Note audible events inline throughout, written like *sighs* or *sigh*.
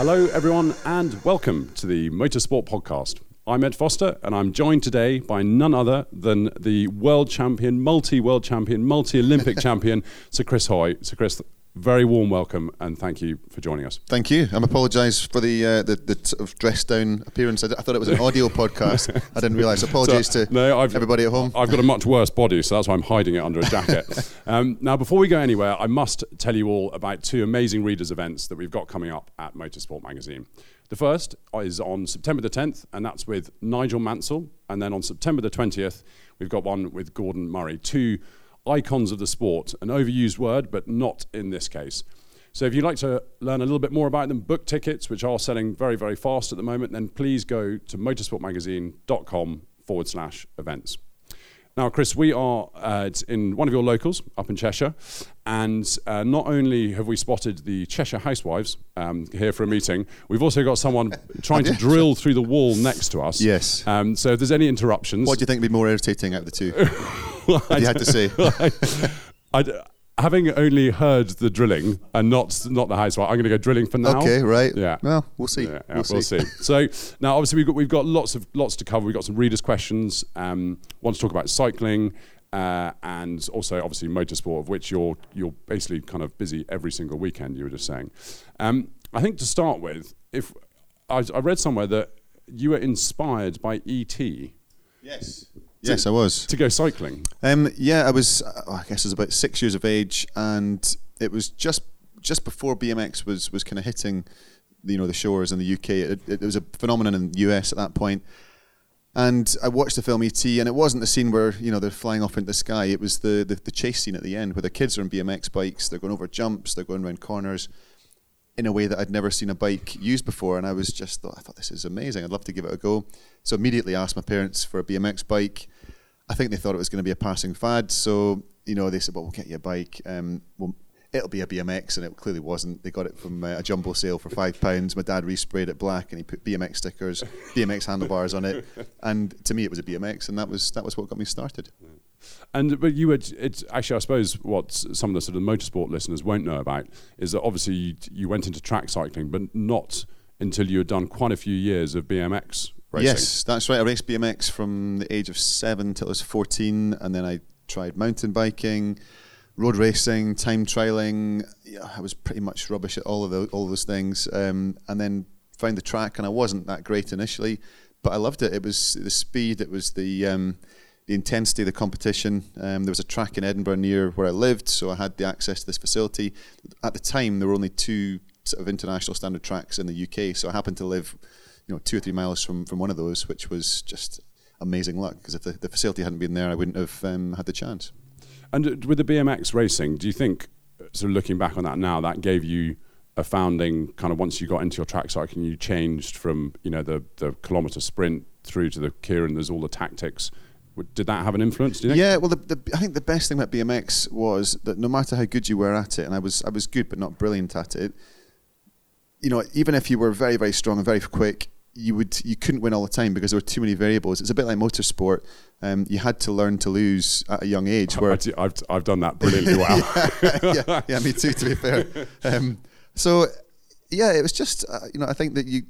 Hello, everyone, and welcome to the Motorsport Podcast. I'm Ed Foster, and I'm joined today by none other than the world champion, multi world champion, multi Olympic *laughs* champion, Sir Chris Hoy. Sir Chris, very warm welcome, and thank you for joining us. Thank you. I'm apologise for the uh, the, the sort of dressed down appearance. I, d- I thought it was an audio *laughs* podcast. I didn't realise. *laughs* Apologies So, to no, I've- everybody at home. I've got a much worse body, so that's why I'm hiding it under a jacket. *laughs* um, now, before we go anywhere, I must tell you all about two amazing readers' events that we've got coming up at Motorsport Magazine. The first is on September the 10th, and that's with Nigel Mansell. And then on September the 20th, we've got one with Gordon Murray. Two icons of the sport, an overused word, but not in this case. So if you'd like to learn a little bit more about them, book tickets, which are selling very, very fast at the moment, then please go to motorsportmagazine.com forward slash events. Now, Chris, we are uh, in one of your locals up in Cheshire, and uh, not only have we spotted the Cheshire Housewives um, here for a meeting, we've also got someone trying to *laughs* drill through the wall next to us. Yes. Um, so if there's any interruptions, what do you think would be more irritating out of the two? *laughs* if you had to say. *laughs* I'd, having only heard the drilling and not not the housewife, I'm going to go drilling for now. Okay, right. Yeah. Well, we'll see. Yeah, yeah, we'll, we'll, see. see. So now, obviously, we've got we've got lots of lots to cover. We've got some readers' questions. Um, want to talk about cycling. Uh, and also, obviously, motorsport, of which you're you're basically kind of busy every single weekend. You were just saying. Um, I think to start with, if I, I read somewhere that you were inspired by ET to Yes. I was. To go cycling. Um, yeah, I was. Uh, I guess I was about six years of age, and it was just just before BMX was was kind of hitting, you know, the shores in the UK. It, it, was a phenomenon in the US at that point. And I watched the film ET, and it wasn't the scene where you know they're flying off into the sky. It was the, the the chase scene at the end, where the kids are on BMX bikes. They're going over jumps. They're going around corners in a way that I'd never seen a bike used before, and I was just thought I thought this is amazing. I'd love to give it a go. So immediately asked my parents for a BMX bike. I think they thought it was going to be a passing fad, so you know they said, "Well, we'll get you a bike. Um, well, it'll be a BMX," and it clearly wasn't. They got it from uh, a jumbo sale for five pounds. My dad resprayed it black, and he put BMX stickers, BMX handlebars on it, and to me it was a BMX, and that was that was what got me started. And but you would it's actually I suppose what some of the sort of motorsport listeners won't know about is that obviously you, you went into track cycling, but not until you had done quite a few years of BMX racing. Yes, that's right. I raced BMX from the age of seven till I was 14, and then I tried mountain biking, road racing, time trialing. Yeah, I was pretty much rubbish at all of those, all those things, um, and then found the track, and I wasn't that great initially, but I loved it. It was the speed, it was the um, the intensity of the competition. Um, there was a track in Edinburgh near where I lived, so I had the access to this facility. At the time, there were only two sort of international standard tracks in the UK, so I happened to live, you know, two or three miles from, from one of those, which was just amazing luck. Because if the, the facility hadn't been there, I wouldn't have um, had the chance. And uh, with the BMX racing, do you think, uh, sort of looking back on that now, that gave you a founding kind of once you got into your track cycling, you changed from you know the the kilometre sprint through to the Keirin. There's all the tactics. Would- Did that have an influence? Do you think? Yeah, well, the, the, I think the best thing about BMX was that no matter how good you were at it, and I was I was good but not brilliant at it. You know, even if you were very very strong and very quick, you would you couldn't win all the time because there were too many variables. It's a bit like motorsport. Um, you had to learn to lose at a young age. Where I've, I've, I've done that brilliantly well. *laughs* yeah, yeah, me too. To be fair, um, so yeah, it was just uh, you know I think that you,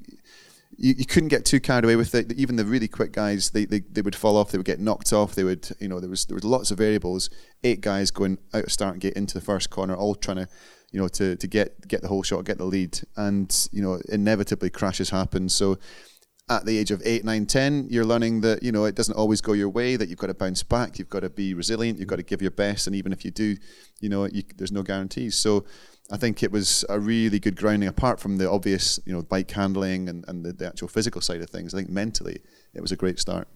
you you couldn't get too carried away with it. Even the really quick guys, they, they they would fall off. They would get knocked off. They would you know there was there was lots of variables. Eight guys going out of start gate into the first corner, all trying to you know to to get get the whole shot, get the lead, and you know inevitably crashes happen. So at the age of 8, nine, ten, you're learning that, you know, it doesn't always go your way, that you've got to bounce back, you've got to be resilient, you've got to give your best, and even if you do, you know, you, there's no guarantees. So I think it was a really good grounding, apart from the obvious, you know, bike handling and, and the, the actual physical side of things. I think mentally, it was a great start.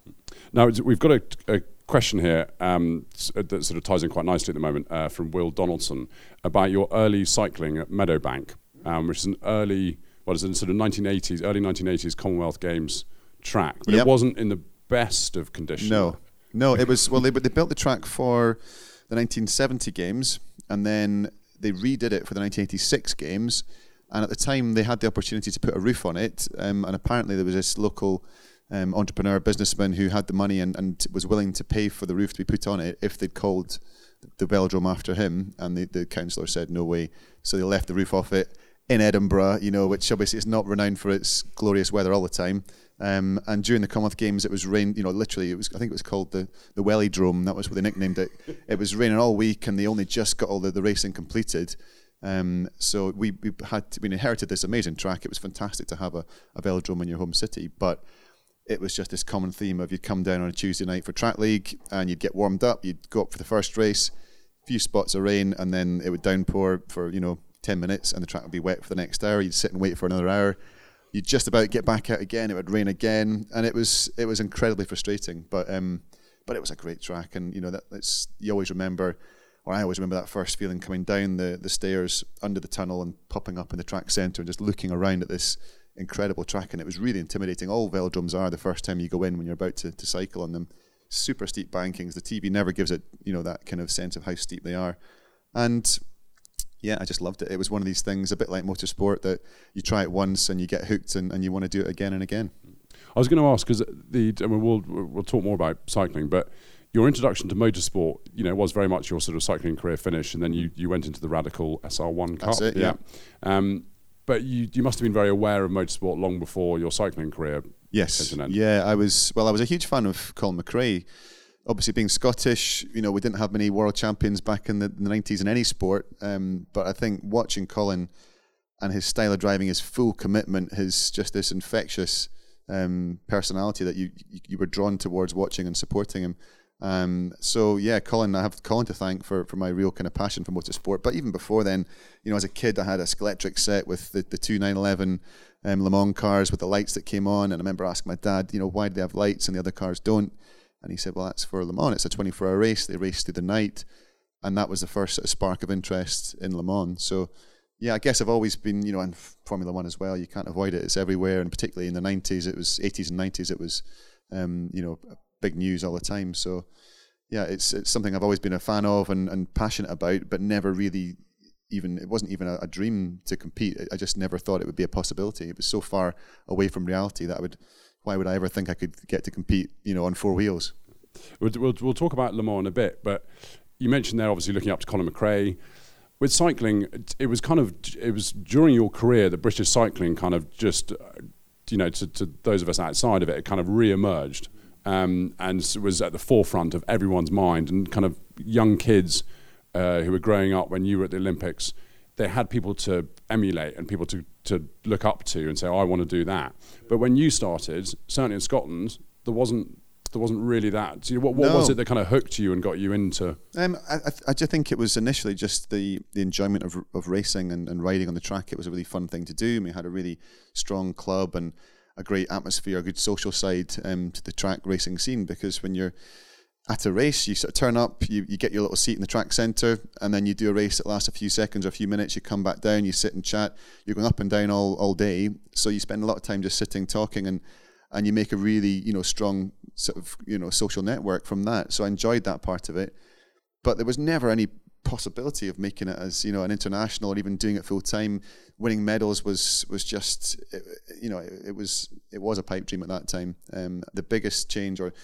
Now we've got a, a question here um, uh, that sort of ties in quite nicely at the moment uh, from Will Donaldson about your early cycling at Meadowbank, um, which is an early, well, what is it, sort of 1980s, early 1980s Commonwealth Games track, but it wasn't in the best of condition. No, no, it was well. They they built the track for the 1970 games, and then they redid it for the 1986 games. And at the time, they had the opportunity to put a roof on it, um, and apparently there was this local um, entrepreneur, businessman who had the money and, and was willing to pay for the roof to be put on it if they'd called the velodrome after him. And the, the councillor said no way, so they left the roof off it. In Edinburgh, you know, which obviously is not renowned for its glorious weather all the time. Um, and during the Commonwealth Games, it was rain. You know, literally, it was. I think it was called the the Welliedrome. That was what they nicknamed it. *laughs* It was raining all week, and they only just got all the, the racing completed. Um, so we we had to, we inherited this amazing track. It was fantastic to have a, a velodrome in your home city, but it was just this common theme of you'd come down on a Tuesday night for track league, and you'd get warmed up. You'd go up for the first race, few spots of rain, and then it would downpour for you know ten minutes, and the track would be wet for the next hour. You'd sit and wait for another hour you'd just about get back out again. It would rain again, and it was it was incredibly frustrating. But um, but it was a great track, and you know that that's you always remember, or I always remember that first feeling coming down the the stairs under the tunnel and popping up in the track centre and just looking around at this incredible track, and it was really intimidating. All velodromes are the first time you go in when you're about to, to cycle on them. Super steep bankings. The TV never gives it, you know, that kind of sense of how steep they are, and yeah, I just loved it. It was one of these things, a bit like motorsport, that you try it once and you get hooked and, and you want to do it again and again. I was going to ask because the I mean, we'll we'll talk more about cycling, but your introduction to motorsport, you know, was very much your sort of cycling career finish, and then you, you went into the Radical SR1 Cup. That's it, yeah. yeah. Um, but you you must have been very aware of motorsport long before your cycling career. Yes. Yeah, I was. Well, I was a huge fan of Colin McRae obviously being Scottish, you know, we didn't have many world champions back in the, in the 90s in any sport. Um, but I think watching Colin and his style of driving, his full commitment, his just this infectious um, personality that you, you were drawn towards watching and supporting him. Um, so yeah, Colin, I have Colin to thank for, for my real kind of passion for motorsport. But even before then, you know, as a kid, I had a Scalextric set with the, the two 911 um, Le Mans cars with the lights that came on. And I remember asking my dad, you know, why do they have lights and the other cars don't? And he said, well, that's for Le Mans. It's a 24 hour race. They race through the night. And that was the first sort of spark of interest in Le Mans. So, yeah, I guess I've always been, you know, in Formula One as well. You can't avoid it. It's everywhere. And particularly in the 90s, it was 80s and 90s, it was, um, you know, big news all the time. So, yeah, it's, it's something I've always been a fan of and, and passionate about, but never really even, it wasn't even a, a dream to compete. I just never thought it would be a possibility. It was so far away from reality that I would why would I ever think I could get to compete, you know, on four wheels? We'll, we'll, we'll talk about Le Mans in a bit, but you mentioned there obviously looking up to Colin McRae. With cycling, it, it was kind of it was during your career that British cycling kind of just, uh, you know, to, to, those of us outside of it, it kind of re-emerged um, and was at the forefront of everyone's mind and kind of young kids uh, who were growing up when you were at the Olympics they had people to emulate and people to, to look up to and say, oh, I want to do that. But when you started, certainly in Scotland, there wasn't there wasn't really that. What, what no. was it that kind of hooked you and got you into? Um, I, I, just think it was initially just the, the enjoyment of, of racing and, and riding on the track. It was a really fun thing to do. we had a really strong club and a great atmosphere, a good social side um, to the track racing scene because when you're at a race, you sort of turn up, you, you get your little seat in the track centre, and then you do a race that lasts a few seconds or a few minutes. You come back down, you sit and chat. You're going up and down all, all day, so you spend a lot of time just sitting, talking, and and you make a really you know strong sort of you know social network from that. So I enjoyed that part of it, but there was never any possibility of making it as you know an international or even doing it full time. Winning medals was was just you know it, it was it was a pipe dream at that time. Um, the biggest change or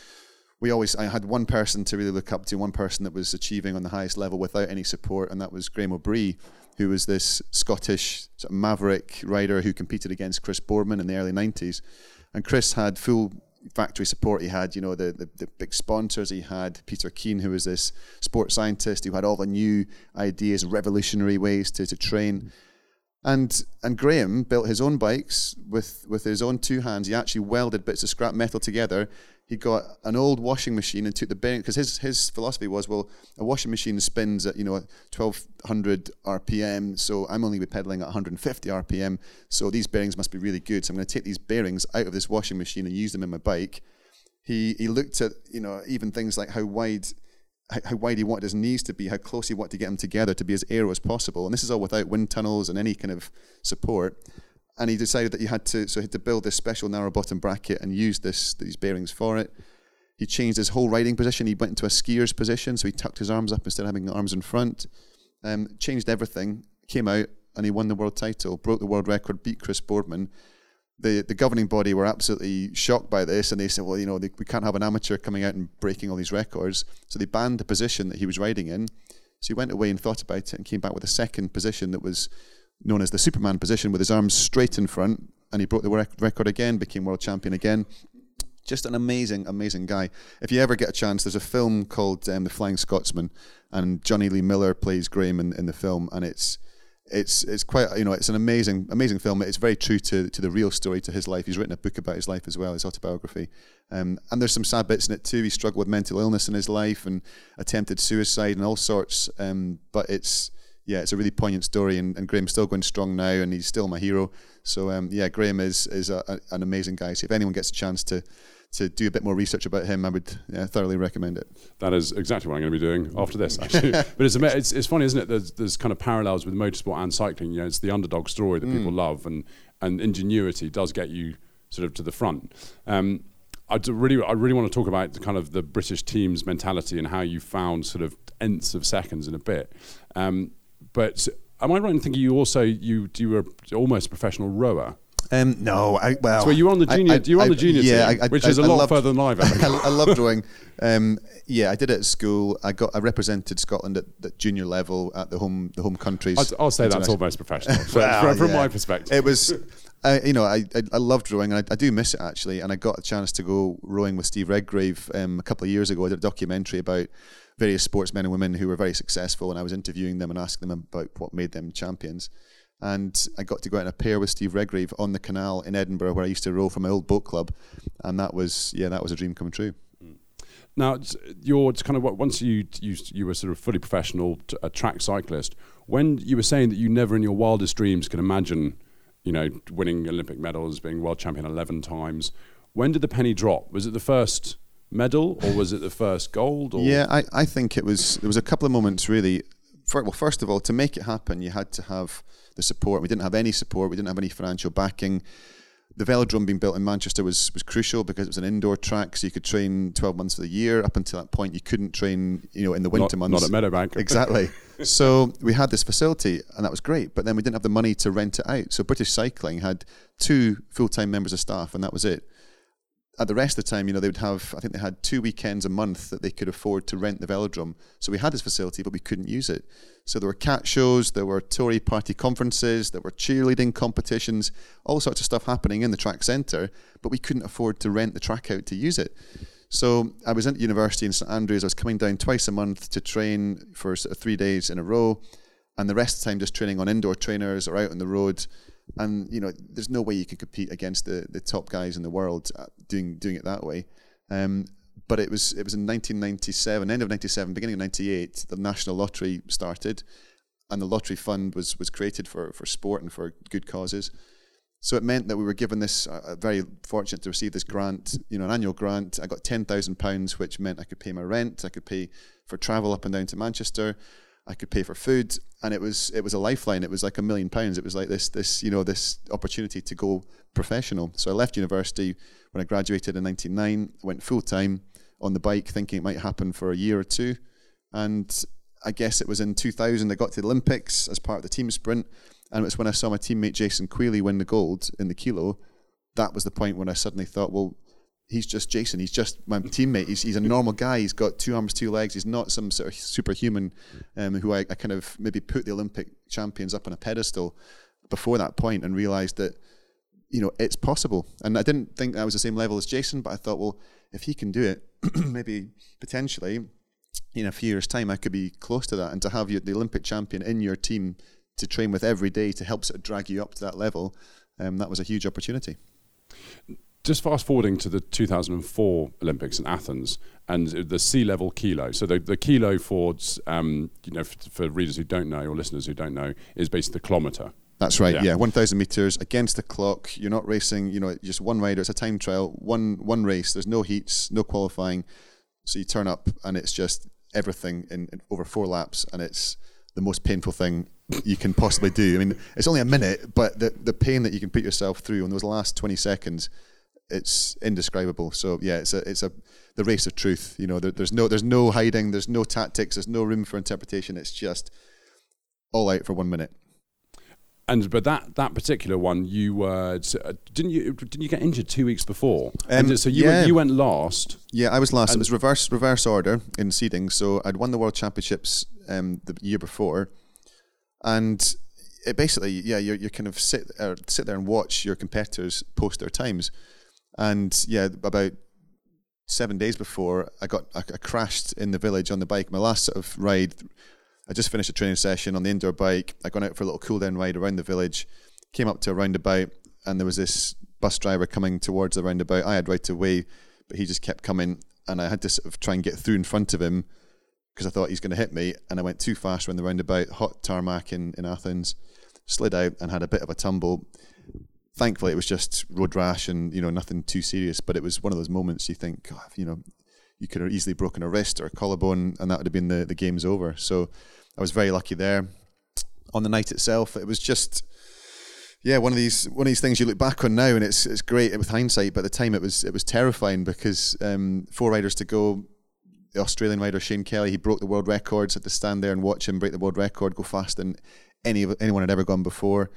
we always I had one person to really look up to, one person that was achieving on the highest level without any support, and that was Graeme Obree, who was this Scottish sort of maverick rider who competed against Chris Boardman in the early '90s. And Chris had full factory support. He had, you know, the, the, the, big sponsors. He had Peter Keen, who was this sports scientist who had all the new ideas, revolutionary ways to, to train. And and Graeme built his own bikes with, with his own two hands. He actually welded bits of scrap metal together he got an old washing machine and took the bearing because his his philosophy was well a washing machine spins at you know 1200 rpm so i'm only pedaling at 150 rpm so these bearings must be really good so i'm going to take these bearings out of this washing machine and use them in my bike he he looked at you know even things like how wide how wide he wanted his knees to be, how close he wanted to get them together to be as aero as possible. And this is all without wind tunnels and any kind of support and he decided that he had to so he had to build this special narrow bottom bracket and use this these bearings for it. He changed his whole riding position. He went into a skier's position, so he tucked his arms up instead of having arms in front. Um, changed everything. Came out and he won the world title, broke the world record, beat Chris Boardman. The the governing body were absolutely shocked by this, and they said, "Well, you know, they, we can't have an amateur coming out and breaking all these records." So they banned the position that he was riding in. So he went away and thought about it, and came back with a second position that was known as the Superman position, with his arms straight in front, and he broke the rec- record again, became world champion again. Just an amazing, amazing guy. If you ever get a chance, there's a film called um, The Flying Scotsman, and Jonny Lee Miller plays Graeme in, in the film, and it's it's it's quite you know it's an amazing amazing film. It's very true to to the real story to his life. He's written a book about his life as well, his autobiography. Um, and there's some sad bits in it too. He struggled with mental illness in his life and attempted suicide and all sorts. Um, but it's yeah, it's a really poignant story, and, and Graeme's still going strong now, and he's still my hero. So um, yeah, Graeme is is a, a, an amazing guy. So if anyone gets a chance to to do a bit more research about him, I would yeah, thoroughly recommend it. That is exactly what I'm going to be doing after this, actually. *laughs* but it's, it's, it's funny, isn't it? There's, there's kind of parallels with motorsport and cycling. You know, it's the underdog story that mm. people love, and and ingenuity does get you sort of to the front. Um, I really, I really want to talk about the kind of the British team's mentality and how you found sort of nths of seconds in a bit. Um, but am I right in thinking you also you you were almost a professional rower? Um, no, I, well, so you were on the junior, I, I, you were on the junior yeah, team, which is a lot loved, further than I've ever. *laughs* I, love *laughs* rowing. Um, yeah, I did it at school. I got I represented Scotland at, at junior level at the home the home countries. I'll, I'll say that's almost professional *laughs* well, from yeah. my perspective. It was. I, you know, I, I, I loved rowing, and I, I, do miss it actually. And I got a chance to go rowing with Steve Redgrave um, a couple of years ago. I did a documentary about various sportsmen and women who were very successful, and I was interviewing them and asking them about what made them champions. And I got to go out in a pair with Steve Redgrave on the canal in Edinburgh, where I used to row from my old boat club, and that was yeah, that was a dream come true. Now, you're kind of once you you you were sort of fully professional a track cyclist. When you were saying that you never in your wildest dreams could imagine, you know, winning Olympic medals, being world champion eleven times. When did the penny drop? Was it the first medal or was it the first gold? Or? Yeah, I, I think it was. There was a couple of moments really. For, well, first of all, to make it happen, you had to have the support. We didn't have any support. We didn't have any financial backing. The velodrome being built in Manchester was was crucial because it was an indoor track, so you could train 12 months of the year. Up until that point, you couldn't train, you know, in the winter not, months. Not at Meadowbank. exactly. *laughs* so we had this facility, and that was great. But then we didn't have the money to rent it out. So British Cycling had two full time members of staff, and that was it at the rest of the time, you know, they would have, I think they had two weekends a month that they could afford to rent the velodrome. So we had this facility, but we couldn't use it. So there were cat shows, there were Tory party conferences, there were cheerleading competitions, all sorts of stuff happening in the track centre, but we couldn't afford to rent the track out to use it. So I was at university in St Andrews. I was coming down twice a month to train for sort of three days in a row, and the rest of the time just training on indoor trainers or out on the road and you know there's no way you can compete against the, the top guys in the world uh, doing doing it that way. Um, but it was it was in 1997, end of 97, beginning of 98, the national lottery started, and the lottery fund was was created for for sport and for good causes. So it meant that we were given this uh, very fortunate to receive this grant, you know, an annual grant. I got ten thousand pounds, which meant I could pay my rent, I could pay for travel up and down to Manchester, I could pay for food, and it was it was a lifeline. It was like a million pounds. It was like this this you know this opportunity to go professional. So I left university when I graduated in '99. Went full time on the bike, thinking it might happen for a year or two, and I guess it was in 2000 I got to the Olympics as part of the team sprint, and it was when I saw my teammate Jason Queally win the gold in the kilo. That was the point when I suddenly thought, well, he's just Jason. He's just my teammate. He's, he's a normal guy. He's got two arms, two legs. He's not some sort of superhuman um, who I, I, kind of maybe put the Olympic champions up on a pedestal before that point and realized that, you know, it's possible. And I didn't think I was the same level as Jason, but I thought, well, if he can do it, *clears throat* maybe potentially in a few years' time, I could be close to that. And to have you, the Olympic champion in your team to train with every day to help sort of drag you up to that level, um, that was a huge opportunity just fast forwarding to the 2004 Olympics in Athens and the sea level kilo. So the, the kilo for um, you know for, for, readers who don't know or listeners who don't know is basically the kilometer. That's right. Yeah, yeah 1,000 meters against the clock. You're not racing. You know, just one rider. It's a time trial. One one race. There's no heats, no qualifying. So you turn up and it's just everything in, in over four laps, and it's the most painful thing you can possibly do. I mean, it's only a minute, but the the pain that you can put yourself through in those last 20 seconds it's indescribable. So yeah, it's a it's a the race of truth. You know, there, there's no there's no hiding, there's no tactics, there's no room for interpretation. It's just all out for one minute. And but that that particular one, you uh, didn't you didn't you get injured two weeks before? Um, so you yeah. went, you went last. Yeah, I was last. It was reverse reverse order in seeding. So I'd won the world championships um, the year before, and it basically, yeah, you're, you're kind of sit uh, sit there and watch your competitors post their times, and yeah, about seven days before I got I, I crashed in the village on the bike. My last sort of ride, I just finished a training session on the indoor bike. I gone out for a little cool down ride around the village, came up to a roundabout, and there was this bus driver coming towards the roundabout. I had right away, but he just kept coming, and I had to sort of try and get through in front of him because I thought he's going to hit me, and I went too fast around the roundabout, hot tarmac in, in Athens, slid out and had a bit of a tumble. Thankfully, it was just road rash and you know nothing too serious, but it was one of those moments you think, God, you know, you could have easily broken a wrist or a collarbone, and that would have been the the game's over. So I was very lucky there. On the night itself, it was just yeah, one of these one of these things you look back on now, and it's it's great with hindsight. But at the time, it was it was terrifying because um, four riders to go. The Australian rider Shane Kelly, he broke the world records. Had to stand there and watch him break the world record, go faster than any anyone had ever gone before.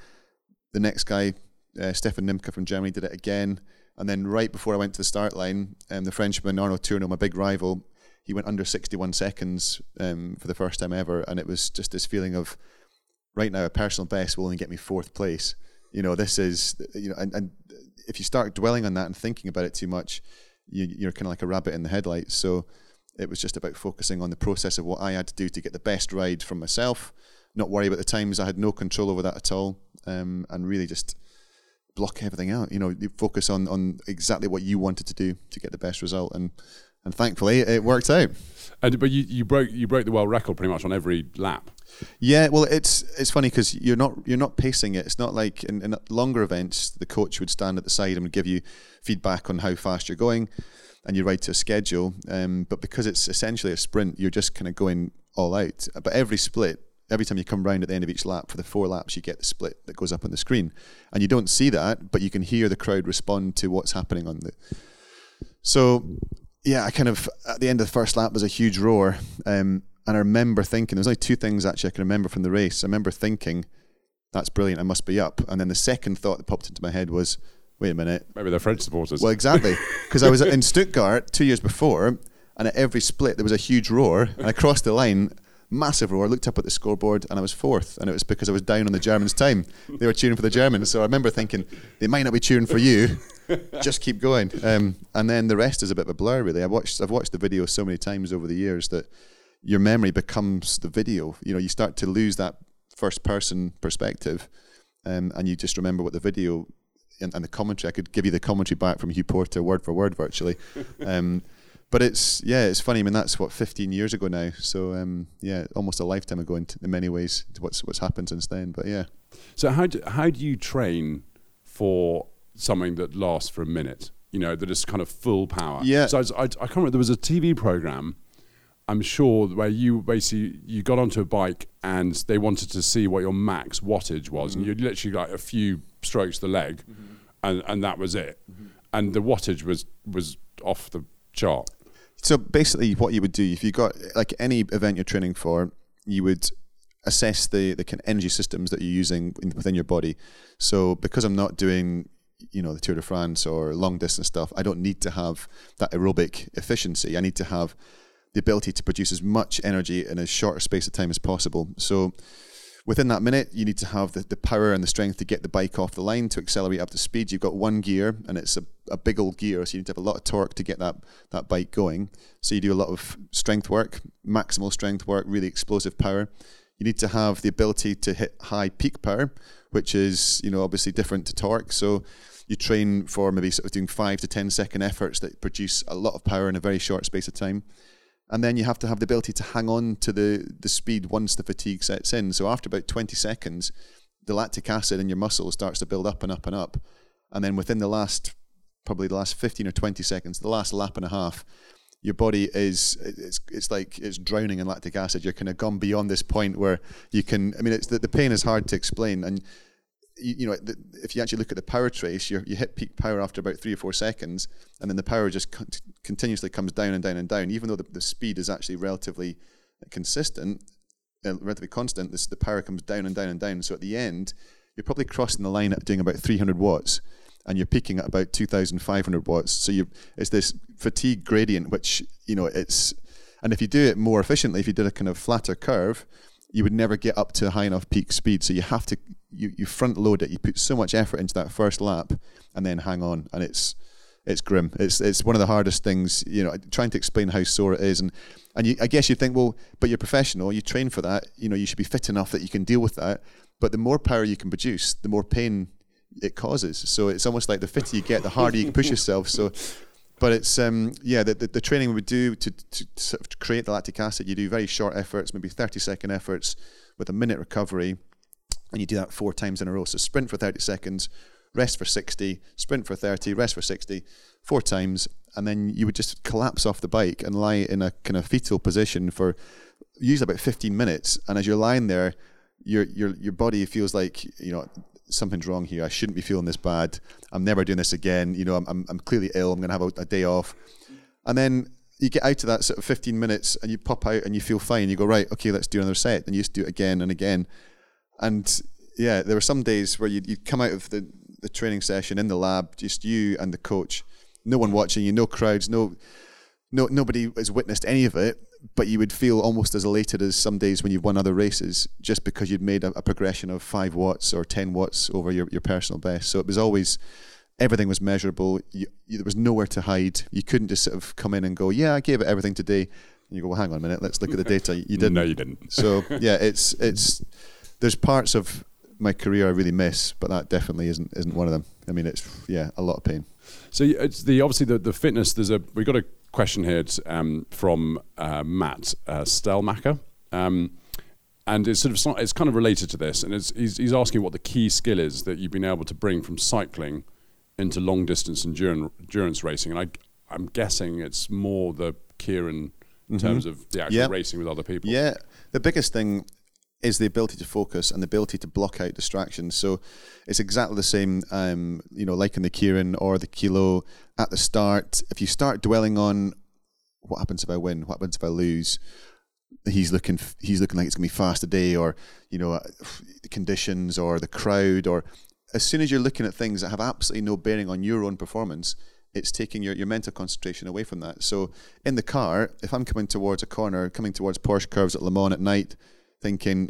The next guy, uh, Stefan Nimke from Germany, did it again. And then right before I went to the start line, um, the Frenchman Arnaud Tournant, my big rival, he went under 61 seconds um, for the first time ever, and it was just this feeling of right now a personal best will only get me fourth place. You know, this is you know, and, and if you start dwelling on that and thinking about it too much, you, you're kind of like a rabbit in the headlights. So it was just about focusing on the process of what I had to do to get the best ride from myself, not worry about the times. I had no control over that at all, um, and really just block everything out. You know, you focus on on exactly what you wanted to do to get the best result, and and thankfully it worked out. And but you, you broke you broke the world record pretty much on every lap. Yeah, well, it's it's funny because you're not you're not pacing it. It's not like in, in longer events, the coach would stand at the side and would give you feedback on how fast you're going, and you ride to a schedule. Um, but because it's essentially a sprint, you're just kind of going all out. But every split, every time you come round at the end of each lap for the four laps, you get the split that goes up on the screen, and you don't see that, but you can hear the crowd respond to what's happening on the. So, yeah, I kind of at the end of the first lap was a huge roar, um, and I remember thinking there's only two things actually I can remember from the race. I remember thinking, "That's brilliant, I must be up," and then the second thought that popped into my head was, "Wait a minute, maybe they're French supporters." Well, exactly, *laughs* because I was in Stuttgart two years before, and at every split there was a huge roar, and I crossed the line massive roar. I looked up at the scoreboard and I was fourth, and it was because I was down on the Germans' time. They were cheering for the Germans, so I remember thinking they might not be cheering for you. *laughs* Just keep going. Um, and then the rest is a bit of a blur, really. I watched, I've watched the video so many times over the years that your memory becomes the video. You know, you start to lose that first-person perspective, um, and you just remember what the video and, and, the commentary. I could give you the commentary back from Hugh Porter, word for word, virtually. *laughs* Um, but it's yeah, it's funny. I mean, that's what 15 years ago now. So um, yeah, almost a lifetime ago in, in many ways. To what's what's happened since then. But yeah. So how do, how do you train for something that lasts for a minute? You know, that is kind of full power. Yeah. So I, I, I can't remember. There was a TV program. I'm sure where you basically you got onto a bike and they wanted to see what your max wattage was, mm-hmm. and you'd literally like a few strokes the leg, mm-hmm. and and that was it, mm-hmm. and the wattage was was off the chart. So basically, what you would do if you got like any event you're training for, you would assess the the kind of energy systems that you're using in, within your body. So because I'm not doing you know the Tour de France or long distance stuff, I don't need to have that aerobic efficiency. I need to have the ability to produce as much energy in as short a space of time as possible. So within that minute, you need to have the, the power and the strength to get the bike off the line to accelerate up to speed. You've got one gear, and it's a, a big old gear, so you need to have a lot of torque to get that, that bike going. So you do a lot of strength work, maximal strength work, really explosive power. You need to have the ability to hit high peak power, which is you know obviously different to torque. So you train for maybe sort of doing five to ten second efforts that produce a lot of power in a very short space of time and then you have to have the ability to hang on to the, the speed once the fatigue sets in. So after about 20 seconds, the lactic acid in your muscle starts to build up and up and up. And then within the last, probably the last 15 or 20 seconds, the last lap and a half, your body is it's it's like it's drowning in lactic acid. You're kind of gone beyond this point where you can. I mean, it's the, the pain is hard to explain, and you, you know, the, if you actually look at the power trace, you you hit peak power after about three or four seconds, and then the power just con- continuously comes down and down and down. Even though the, the speed is actually relatively consistent, uh, relatively constant, this, the power comes down and down and down. So at the end, you're probably crossing the line at doing about 300 watts, and you're peaking at about 2,500 watts. So you it's this fatigue gradient, which you know it's, and if you do it more efficiently, if you did a kind of flatter curve, you would never get up to high enough peak speed. So you have to you, you front load it. You put so much effort into that first lap, and then hang on, and it's it's grim. It's it's one of the hardest things. You know, trying to explain how sore it is, and and you, I guess you think, well, but you're professional. You train for that. You know, you should be fit enough that you can deal with that. But the more power you can produce, the more pain it causes. So it's almost like the fitter you get, the harder you can push yourself. So but it's um, yeah the, the, the, training we would do to, to, sort of create the lactic acid you do very short efforts maybe 30 second efforts with a minute recovery and you do that four times in a row. So sprint for 30 seconds rest for 60 sprint for 30 rest for 60 four times and then you would just collapse off the bike and lie in a kind of fetal position for usually about 15 minutes. And as you're lying there your your your body feels like you know something's wrong here. I shouldn't be feeling this bad. I'm never doing this again. You know, I'm, I'm, I'm clearly ill. I'm going to have a, a, day off. And then you get out of that sort of 15 minutes and you pop out and you feel fine. You go, right, okay, let's do another set. And you just do it again and again. And yeah, there were some days where you'd, you'd come out of the, the training session in the lab, just you and the coach, no one watching you, no crowds, no, no nobody has witnessed any of it but you would feel almost as elated as some days when you've won other races just because you'd made a, a progression of five watts or 10 watts over your, your personal best. So it was always, everything was measurable. You, you, there was nowhere to hide. You couldn't just sort of come in and go, yeah, I gave it everything today. And you go, well, hang on a minute, let's look at the data. You *laughs* didn't. no, you didn't. *laughs* So yeah, it's, it's, there's parts of my career I really miss, but that definitely isn't, isn't one of them. I mean, it's, yeah, a lot of pain. So it's the, obviously the, the fitness, there's a, we've got a question here um, from uh, Matt uh, Stelmacher. Um, and it's sort of it's kind of related to this, and he's, he's asking what the key skill is that you've been able to bring from cycling into long distance endurance racing. And I, I'm guessing it's more the Keirin in mm-hmm. terms of the actual racing with other people. Yeah, the biggest thing is the ability to focus and the ability to block out distractions. So it's exactly the same, um, you know, like in the Keirin or the Kilo at the start. If you start dwelling on what happens if I win, what happens if I lose, he's looking he's looking like it's gonna be fast today, or you know, the conditions or the crowd, or as soon as you're looking at things that have absolutely no bearing on your own performance, it's taking your, your mental concentration away from that. So in the car, if I'm coming towards a corner, coming towards Porsche curves at Le Mans at night, thinking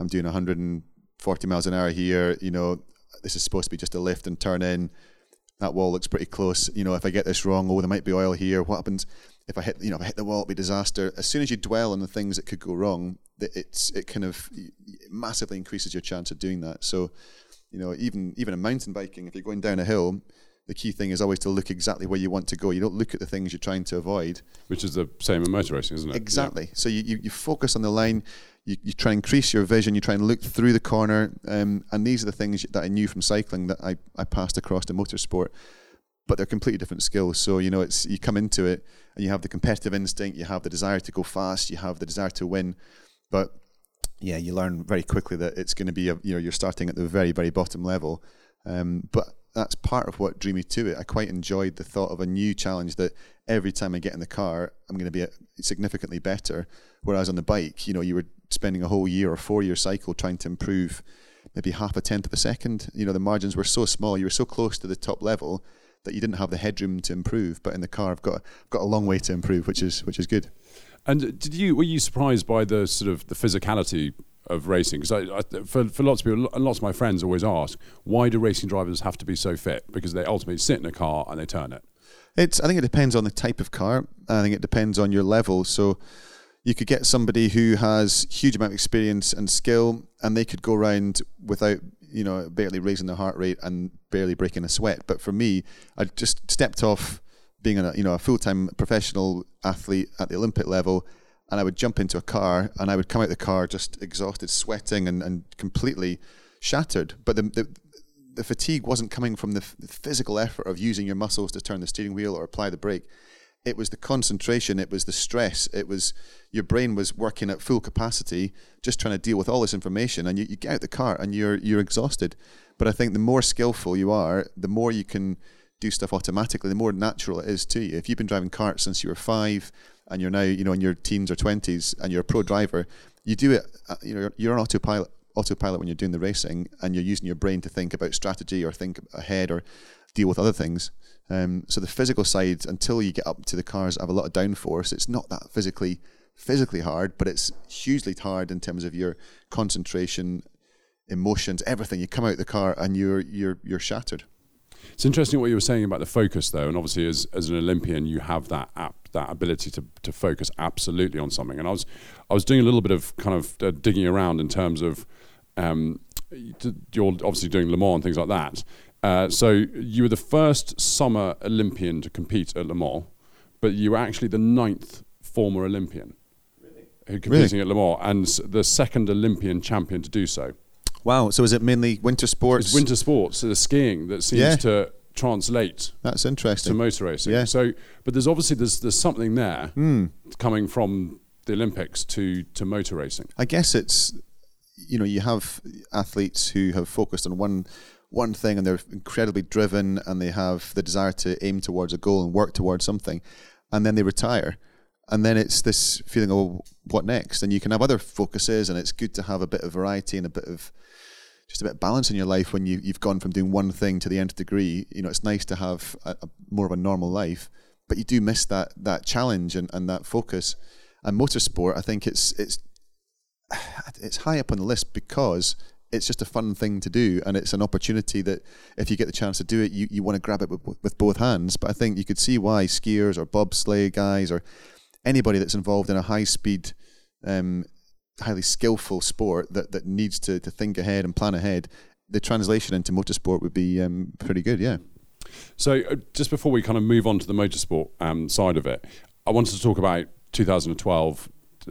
I'm doing 140 miles an hour here. You know, this is supposed to be just a lift and turn in. That wall looks pretty close. You know, if I get this wrong, oh, there might be oil here. What happens if I hit? You know, if I hit the wall, it'll be disaster. As soon as you dwell on the things that could go wrong, it's it kind of massively increases your chance of doing that. So, you know, even even in mountain biking, if you're going down a hill, the key thing is always to look exactly where you want to go. You don't look at the things you're trying to avoid. Which is the same in motor racing, isn't it? Exactly. Yeah. So you, you, you, focus on the line, you, you try and increase your vision, you try and look through the corner. Um, and these are the things that I knew from cycling that I, I passed across to motorsport. But they're completely different skills. So, you know, it's you come into it and you have the competitive instinct, you have the desire to go fast, you have the desire to win. But yeah, you learn very quickly that it's going to be, a, you know, you're starting at the very, very bottom level. Um, but that's part of what drew me to it. I quite enjoyed the thought of a new challenge that every time I get in the car, I'm going to be significantly better. Whereas on the bike, you know, you were spending a whole year or four year cycle trying to improve maybe half a tenth of a second. You know, the margins were so small, you were so close to the top level that you didn't have the headroom to improve. But in the car, I've got got a long way to improve, which is which is good. And did you were you surprised by the sort of the physicality of racing? Because I, I, for, for lots of people, and lots of my friends always ask, why do racing drivers have to be so fit? Because they ultimately sit in a car and they turn it. It's. I think it depends on the type of car. I think it depends on your level. So you could get somebody who has huge amount of experience and skill, and they could go around without you know barely raising their heart rate and barely breaking a sweat. But for me, I just stepped off being a you know a full time professional athlete at the Olympic level and I would jump into a car and I would come out the car just exhausted, sweating and, and completely shattered. But the, the, the fatigue wasn't coming from the, f- the physical effort of using your muscles to turn the steering wheel or apply the brake. It was the concentration, it was the stress, it was your brain was working at full capacity, just trying to deal with all this information. And you, you get out the car and you're you're exhausted. But I think the more skillful you are, the more you can do stuff automatically, the more natural it is to you. If you've been driving karts since you were five and you're now, you know, in your teens or twenties and you're a pro driver, you do it, uh, you know, you're on autopilot, autopilot when you're doing the racing and you're using your brain to think about strategy or think ahead or deal with other things. Um, so the physical side, until you get up to the cars have a lot of downforce, it's not that physically physically hard, but it's hugely hard in terms of your concentration, emotions, everything. You come out the car and you're you're you're shattered. It's interesting what you were saying about the focus, though, and obviously as, as an Olympian, you have that app, that ability to, to focus absolutely on something. And I was I was doing a little bit of kind of uh, digging around in terms of um, you're obviously doing Le Mans and things like that. Uh, so you were the first summer Olympian to compete at Le Mans, but you were actually the ninth former Olympian really? who competing really? at Le Mans and the second Olympian champion to do so. Wow. So is it mainly winter sports? It's winter sports, so the skiing that seems yeah. to translate. That's interesting. To motor racing. Yeah. So, but there's obviously there's there's something there mm. coming from the Olympics to to motor racing. I guess it's you know you have athletes who have focused on one one thing and they're incredibly driven and they have the desire to aim towards a goal and work towards something, and then they retire. And then it's this feeling of oh, what next? And you can have other focuses and it's good to have a bit of variety and a bit of just a bit of balance in your life when you, you've gone from doing one thing to the nth degree. You know it's nice to have a, a more of a normal life but you do miss that that challenge and, and that focus. And motorsport i think it's it's *sighs* it's high up on the list because it's just a fun thing to do and it's an opportunity that if you get the chance to do it you, you want to grab it with, with both hands but i think you could see why skiers or bobsleigh guys or anybody that's involved in a high speed, um, highly skillful sport that, that needs to, to think ahead and plan ahead, the translation into motorsport would be um, pretty good, yeah. So, uh, just before we kind of move on to the motorsport um, side of it, I wanted to talk about 2012,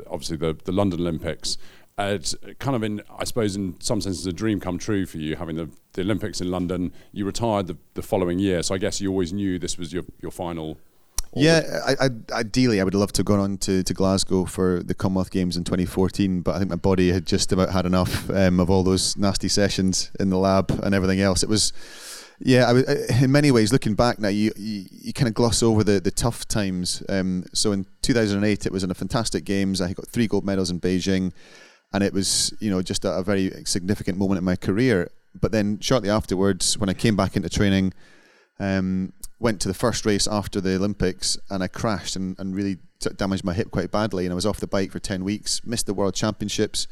obviously the, the London Olympics. It's kind of in, I suppose, in some senses, a dream come true for you having the, the Olympics in London. You retired the, the following year, so I guess you always knew this was your, your final yeah, I, I, ideally, I would love to have gone on to, to Glasgow for the Commonwealth Games in 2014, but I think my body had just about had enough um, of all those nasty sessions in the lab and everything else. It was, yeah, I, in many ways, looking back now, you, you, you kind of gloss over the, the tough times. Um, so in 2008, it was in a fantastic games. I got three gold medals in Beijing, and it was, you know, just a, a very significant moment in my career. But then shortly afterwards, when I came back into training, um, went to the first race after the Olympics and I crashed and, and really t- damaged my hip quite badly. And I was off the bike for 10 weeks, missed the World Championships.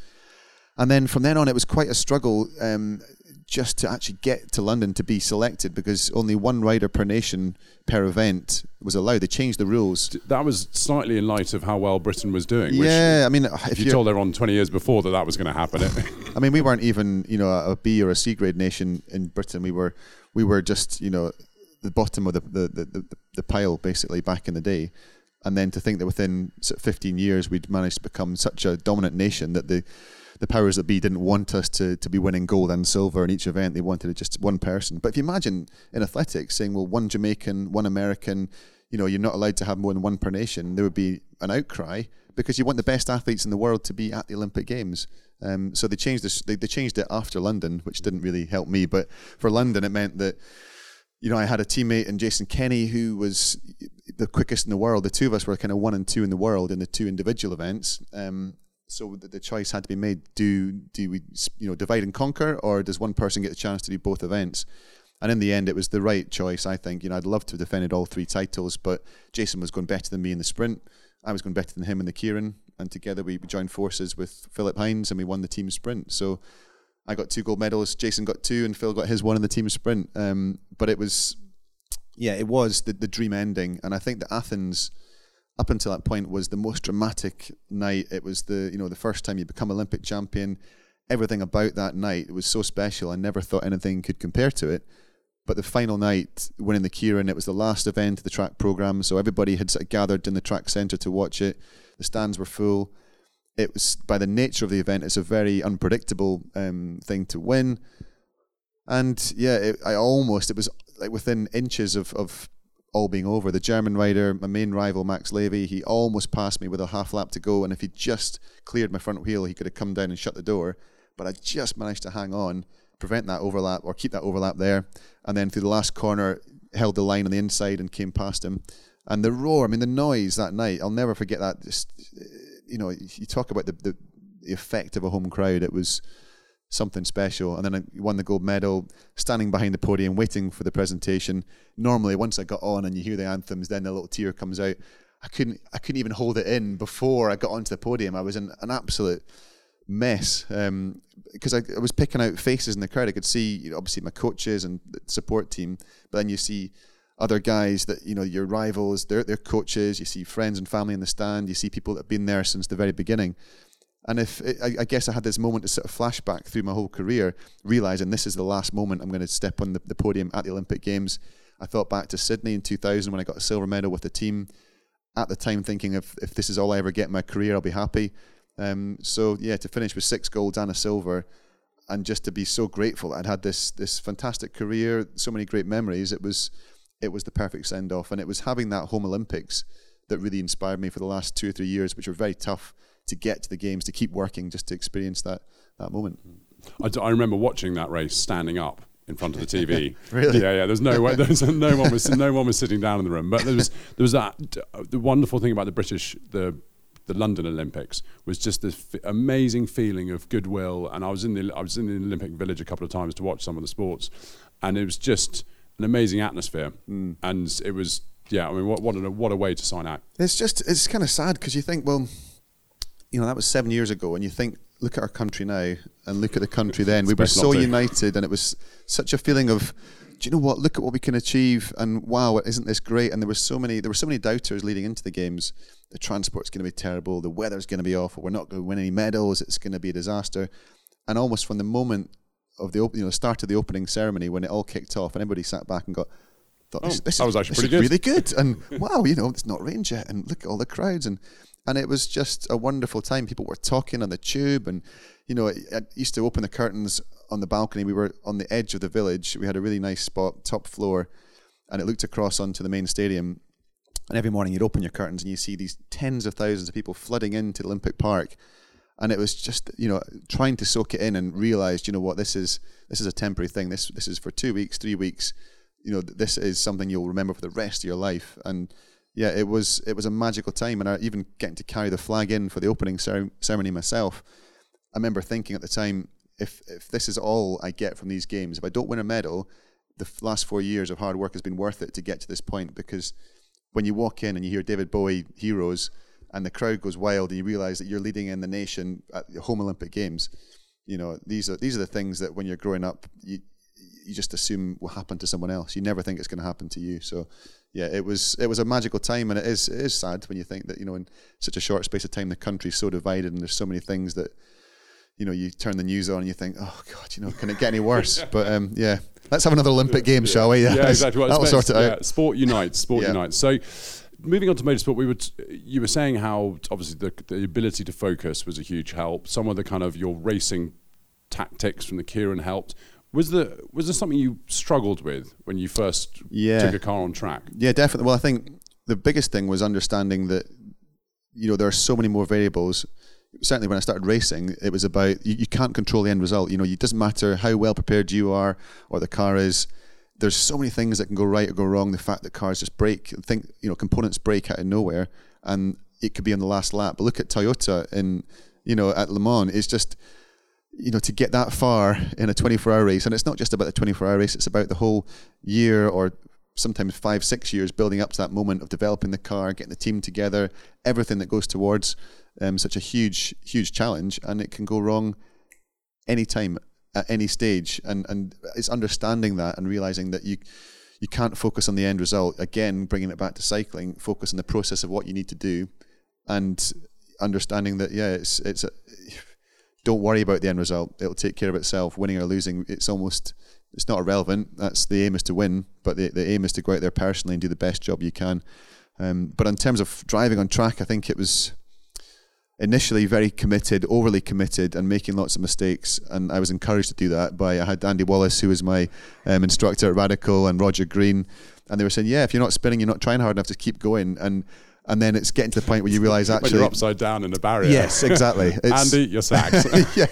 And then from then on, it was quite a struggle um, just to actually get to London to be selected because only one rider per nation per event was allowed. They changed the rules. That was slightly in light of how well Britain was doing. Yeah, I mean, uh, if you told everyone 20 years before that that was going to happen, *laughs* I mean, we weren't even you know a B or a C grade nation in Britain. We were we were just you know the bottom of the, the, the, the, pile basically back in the day. And then to think that within 15 years we'd managed to become such a dominant nation that the the powers that be didn't want us to, to be winning gold and silver in each event. They wanted just one person. But if you imagine in athletics saying, well, one Jamaican, one American, you know, you're not allowed to have more than one per nation, there would be an outcry because you want the best athletes in the world to be at the Olympic Games. Um, so they changed this. They, they changed it after London, which didn't really help me. But for London, it meant that you know, I had a teammate in Jason Kenny who was the quickest in the world. The two of us were kind of one and two in the world in the two individual events. Um, so the, the, choice had to be made: do do we, you know, divide and conquer, or does one person get the chance to do both events? And in the end, it was the right choice. I think. You know, I'd love to have defended all three titles, but Jason was going better than me in the sprint. I was going better than him in the Keirin, and together we joined forces with Philip Hindes, and we won the team sprint. So I got two gold medals. Jason got two, and Phil got his one in the team sprint. Um, but it was, yeah, it was the, the dream ending. And I think that Athens, up until that point, was the most dramatic night. It was the you know the first time you become Olympic champion. Everything about that night was so special. I never thought anything could compare to it. But the final night, winning the keirin, it was the last event of the track program, so everybody had sort of gathered in the track centre to watch it. The stands were full it was by the nature of the event, it's a very unpredictable um, thing to win. And yeah, it, I almost it was like within inches of, of all being over. The German rider, my main rival Max Levy, he almost passed me with a half lap to go, and if he just cleared my front wheel, he could have come down and shut the door. But I just managed to hang on, prevent that overlap or keep that overlap there, and then through the last corner, held the line on the inside and came past him. And the roar, I mean, the noise that night, I'll never forget that. Just you know, you talk about the, the, the effect of a home crowd. It was something special. And then I won the gold medal, standing behind the podium, waiting for the presentation. Normally, once I got on and you hear the anthems, then the little tear comes out. I couldn't I couldn't even hold it in before I got onto the podium. I was in an absolute mess because um, I, I, was picking out faces in the crowd. I could see you know, obviously my coaches and support team, but then you see other guys that you know your rivals, their their coaches. You see friends and family in the stand. You see people that have been there since the very beginning. And if I, I guess I had this moment to sort of flashback through my whole career, realizing this is the last moment I'm going to step on the, the podium at the Olympic Games. I thought back to Sydney in 2000 when I got a silver medal with the team. At the time, thinking if if this is all I ever get in my career, I'll be happy. Um, so yeah, to finish with six golds and a silver, and just to be so grateful I'd had this this fantastic career, so many great memories. It was it was the perfect send off, and it was having that home Olympics that really inspired me for the last two or three years, which were very tough to get to the games, to keep working, just to experience that that moment. I, I remember watching that race standing up in front of the TV. *laughs* really? Yeah, yeah. There's no way. There's no one was *laughs* no one was sitting down in the room. But there was there was that the wonderful thing about the British the the London Olympics was just this f- amazing feeling of goodwill. And I was in the I was in the Olympic Village a couple of times to watch some of the sports, and it was just an amazing atmosphere. Mm. And it was yeah. I mean, what what a what a way to sign out. It's just it's kind of sad because you think well, you know, that was seven years ago, and you think look at our country now and look at the country then. we were so united, and it was such a feeling of do you know what? Look at what we can achieve, and wow, isn't this great? And there were so many, there were so many doubters leading into the games. The transport's going to be terrible. The weather's going to be awful. We're not going to win any medals. It's going to be a disaster. And almost from the moment of the you know start of the opening ceremony when it all kicked off, and everybody sat back and got. Thought, this, oh, this that was actually pretty good. really good, and *laughs* wow, you know, it's not rained yet, and look at all the crowds, and and it was just a wonderful time. People were talking on the tube, and you know, I used to open the curtains on the balcony. We were on the edge of the village. We had a really nice spot, top floor, and it looked across onto the main stadium. And every morning you'd open your curtains and you see these tens of thousands of people flooding into Olympic Park. And it was just, you know, trying to soak it in and realize, you know what, this is this is a temporary thing. This this is for two weeks, three weeks. You know, this is something you'll remember for the rest of your life. And yeah, it was it was a magical time. And I even getting to carry the flag in for the opening ceremony myself. I remember thinking at the time, if if this is all I get from these games, if I don't win a medal, the last four years of hard work has been worth it to get to this point. Because when you walk in and you hear David Bowie heroes, and the crowd goes wild, and you realise that you're leading in the nation at the home Olympic Games, you know these are these are the things that when you're growing up, you you just assume will happen to someone else. You never think it's going to happen to you. So yeah, it was it was a magical time, and it is it is sad when you think that you know in such a short space of time the country's so divided, and there's so many things that you know, you turn the news on and you think, oh God, you know, can it get any worse? *laughs* but um, yeah, let's have another Olympic Games, shall we? Yeah, yeah exactly. Well, That'll sort it yeah, out. Sport unites. Sport yeah. unites. So. Moving on to motorsport, we were t- you were saying how obviously the, the ability to focus was a huge help. Some of the kind of your racing tactics from the Keirin helped. Was there was there something you struggled with when you first yeah. took a car on track? Yeah, definitely. Well, I think the biggest thing was understanding that you know there are so many more variables certainly when I started racing, it was about you, you can't control the end result. You know, it doesn't matter how well prepared you are or the car is. There's so many things that can go right or go wrong. The fact that cars just break, think you know, components break out of nowhere, and it could be on the last lap. But look at Toyota in you know at Le Mans. It's just you know to get that far in a 24-hour race, and it's not just about the 24-hour race. It's about the whole year or sometimes five, six years building up to that moment of developing the car, getting the team together, everything that goes towards um, such a huge, huge challenge, and it can go wrong anytime at any stage. And and it's understanding that and realizing that you you can't focus on the end result. Again, bringing it back to cycling, focus on the process of what you need to do, and understanding that yeah, it's it's a, don't worry about the end result. It'll take care of itself. Winning or losing, it's almost it's not irrelevant. That's the aim is to win, but the, the aim is to go out there personally and do the best job you can. Um, but in terms of driving on track, I think it was initially very committed, overly committed, and making lots of mistakes. And I was encouraged to do that by I had Andy Wallace, who was my um, instructor at Radical, and Roger Green, and they were saying, "Yeah, if you're not spinning, you're not trying hard enough to keep going." And and then it's getting to the point where you realise actually when you're upside down in a barrier. Yes, exactly. *laughs* It's Andy, your sacks. *laughs* yeah,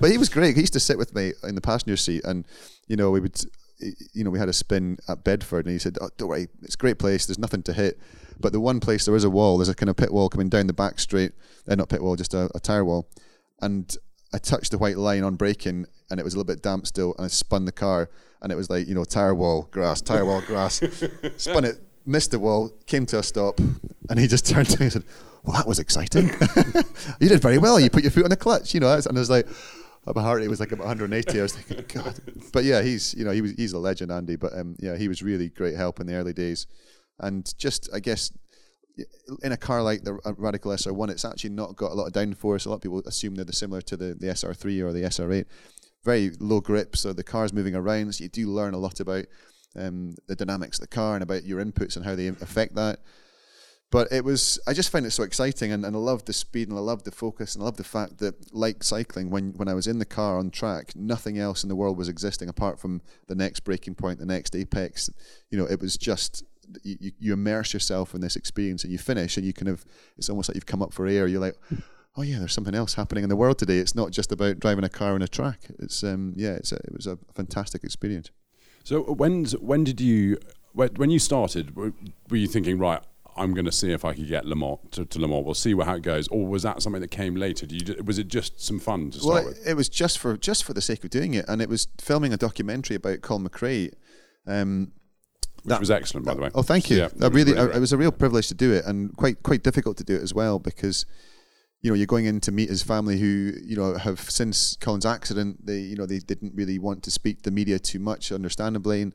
but he was great. He used to sit with me in the passenger seat, and you know we would, you know, we had a spin at Bedford, and he said, oh, "Don't worry, it's a great place. There's nothing to hit." But the one place there is a wall, there's a kind of pit wall coming down the back straight, uh, not pit wall, just a, a tire wall. And I touched the white line on braking and it was a little bit damp still and I spun the car and it was like, you know, tire wall, grass, tire wall, grass. *laughs* spun it missed the wall, came to a stop, and he just *laughs* turned to me and said, "Well, that was exciting. *laughs* you did very well. You put your foot on the clutch, you know." And I was like, my heart rate was like about 180. I was thinking, *laughs* God. But yeah, he's you know he was he's a legend, Andy. But um, yeah, he was really great help in the early days, and just I guess in a car like the Radical SR1, it's actually not got a lot of downforce. A lot of people assume they're similar to the, the SR3 or the SR8. Very low grip, so the car's moving around. So you do learn a lot about um, the dynamics of the car and about your inputs and how they affect that. But it was, I just find it so exciting and, and I loved the speed and I loved the focus and I loved the fact that, like cycling, when, when I was in the car on track, nothing else in the world was existing apart from the next braking point, the next apex. You know, it was just, you, you immerse yourself in this experience and you finish and you kind of, it's almost like you've come up for air. You're like, oh yeah, there's something else happening in the world today. It's not just about driving a car on a track. It's, um, yeah, it's a, it was a fantastic experience. So when when did you when you started? Were you thinking right? I'm going to see if I could get Lamont to, to Le Mans. We'll see how it goes. Or was that something that came later? You, was it just some fun to start well, with? It was just for just for the sake of doing it, and it was filming a documentary about Colin McRae. Um, which that, was excellent, by the way. Oh, thank you. Yeah, it, was really, really it was a real privilege to do it, and quite quite difficult to do it as well because you know you're going in to meet his family who you know have since Colin's accident they you know they didn't really want to speak to the media too much, understandably. And,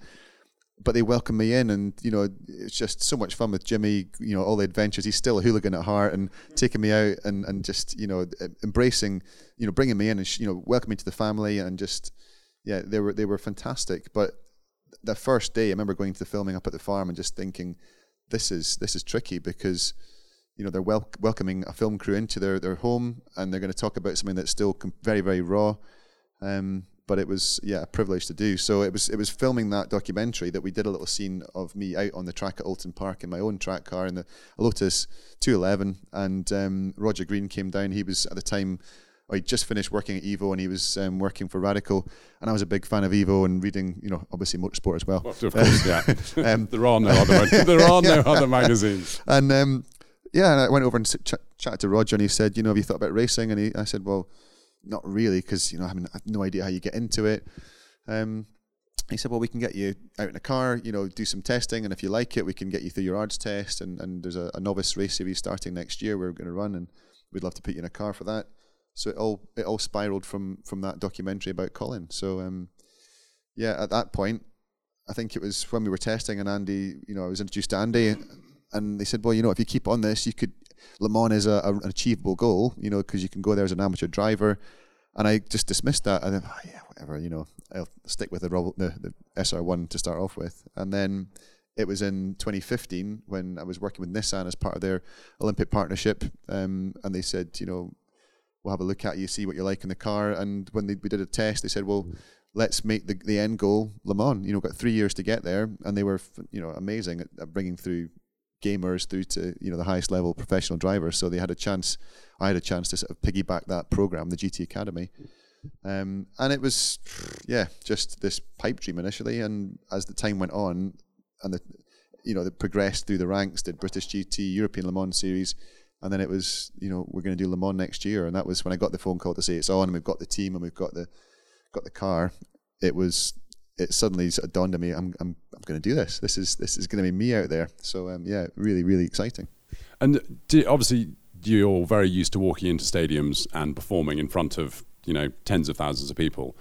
but they welcome me in, and you know it's just so much fun with Jimmy. You know all the adventures. He's still a hooligan at heart, and taking me out and and just you know embracing, you know bringing me in and you know welcoming to the family and just yeah they were they were fantastic. But the first day, I remember going to the filming up at the farm and just thinking, this is this is tricky because you know they're wel- welcoming a film crew into their their home and they're going to talk about something that's still com- very very raw. Um, but it was yeah a privilege to do. So it was it was filming that documentary that we did a little scene of me out on the track at Oulton Park in my own track car in the Lotus 211, and um, Roger Green came down. He was at the time. I just finished working at Evo and he was um, working for Radical, and I was a big fan of Evo and reading, you know, obviously motorsport as well. well of course, yeah. *laughs* um, *laughs* there are no other there are *laughs* no other magazines. And um, yeah, and I went over and ch- chatted to Roger, and he said, you know, have you thought about racing? And he, I said, well, not really, because you know I, mean, I have no idea how you get into it. Um, he said, well, we can get you out in a car, you know, do some testing, and if you like it, we can get you through your ARDS test. And, and there's a, a novice race series starting next year. We're going to run, and we'd love to put you in a car for that. So it all it all spiraled from from that documentary about Colin. So um, yeah, at that point, I think it was when we were testing, and Andy, you know, I was introduced to Andy, and they said, well, you know, if you keep on this, you could Le Mans is a, a, an achievable goal, you know, because you can go there as an amateur driver. And I just dismissed that. I thought, oh, yeah, whatever, you know, I'll stick with the, the, the SR1 to start off with. And then it was in 2015 when I was working with Nissan as part of their Olympic partnership. Um, and they said, you know, we'll have a look at you, see what you like in the car. And when they, we did a test, they said, well, let's make the, the end goal Le Mans. You know, got three years to get there. And they were, you know, amazing at, at bringing through gamers through to you know the highest level professional drivers. So they had a chance. I had a chance to sort of piggyback that program, the GT Academy, um, and it was yeah just this pipe dream initially. And as the time went on, and the you know they progressed through the ranks, did British GT, European Le Mans series. And then it was, you know, we're going to do Le Mans next year, and that was when I got the phone call to say it's on, and we've got the team, and we've got the, got the car. It was it suddenly dawned on me, I'm, I'm, I'm going to do this. This is, this is going to be me out there. So, um, yeah, really, really exciting. And do, obviously, you're very used to walking into stadiums and performing in front of, you know, tens of thousands of people.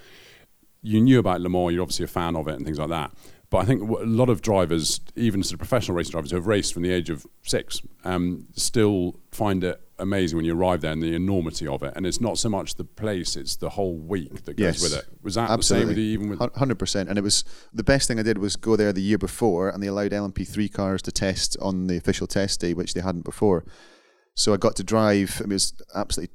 You knew about Le Mans, you're obviously a fan of it and things like that. But I think a lot of drivers, even sort of professional racing drivers who have raced from the age of six, um, still find it amazing when you arrive there and the enormity of it. And it's not so much the place; it's the whole week that goes yes, with it. Was that absolutely. the same with you? Even with hundred percent. And it was the best thing I did was go there the year before, and they allowed LMP3 cars to test on the official test day, which they hadn't before. So I got to drive. It was absolutely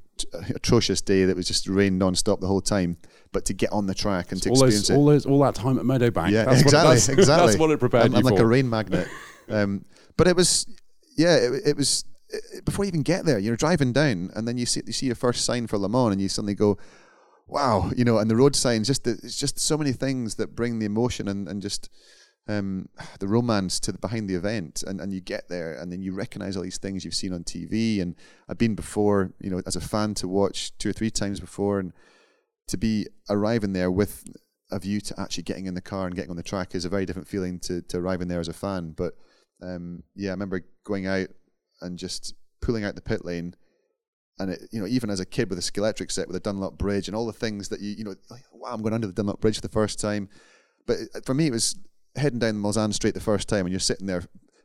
atrocious day that was just rain non-stop the whole time but to get on the track and to all experience those, it all, those, all that time at Meadowbank yeah that's exactly what, *laughs* that's, exactly that's what it prepared I'm, you I'm for like a rain magnet um, but it was yeah it, it was before you even get there, you're driving down, and then you see you see your first sign for Le Mans, and you suddenly go, "Wow!" You know, and the road signs just the, it's just so many things that bring the emotion and and just um, the romance to the, behind the event, and and you get there, and then you recognize all these things you've seen on TV, and I've been before, you know, as a fan to watch two or three times before, and to be arriving there with a view to actually getting in the car and getting on the track is a very different feeling to to arriving there as a fan, but Um, yeah, I remember going out and just pulling out the pit lane, and it, you know, even as a kid with a Scalextric set with a Dunlop bridge and all the things that you you know, like, wow, I'm going under the Dunlop bridge for the first time. But it, for me, it was heading down the Mulsanne Straight the first time, and you're sitting there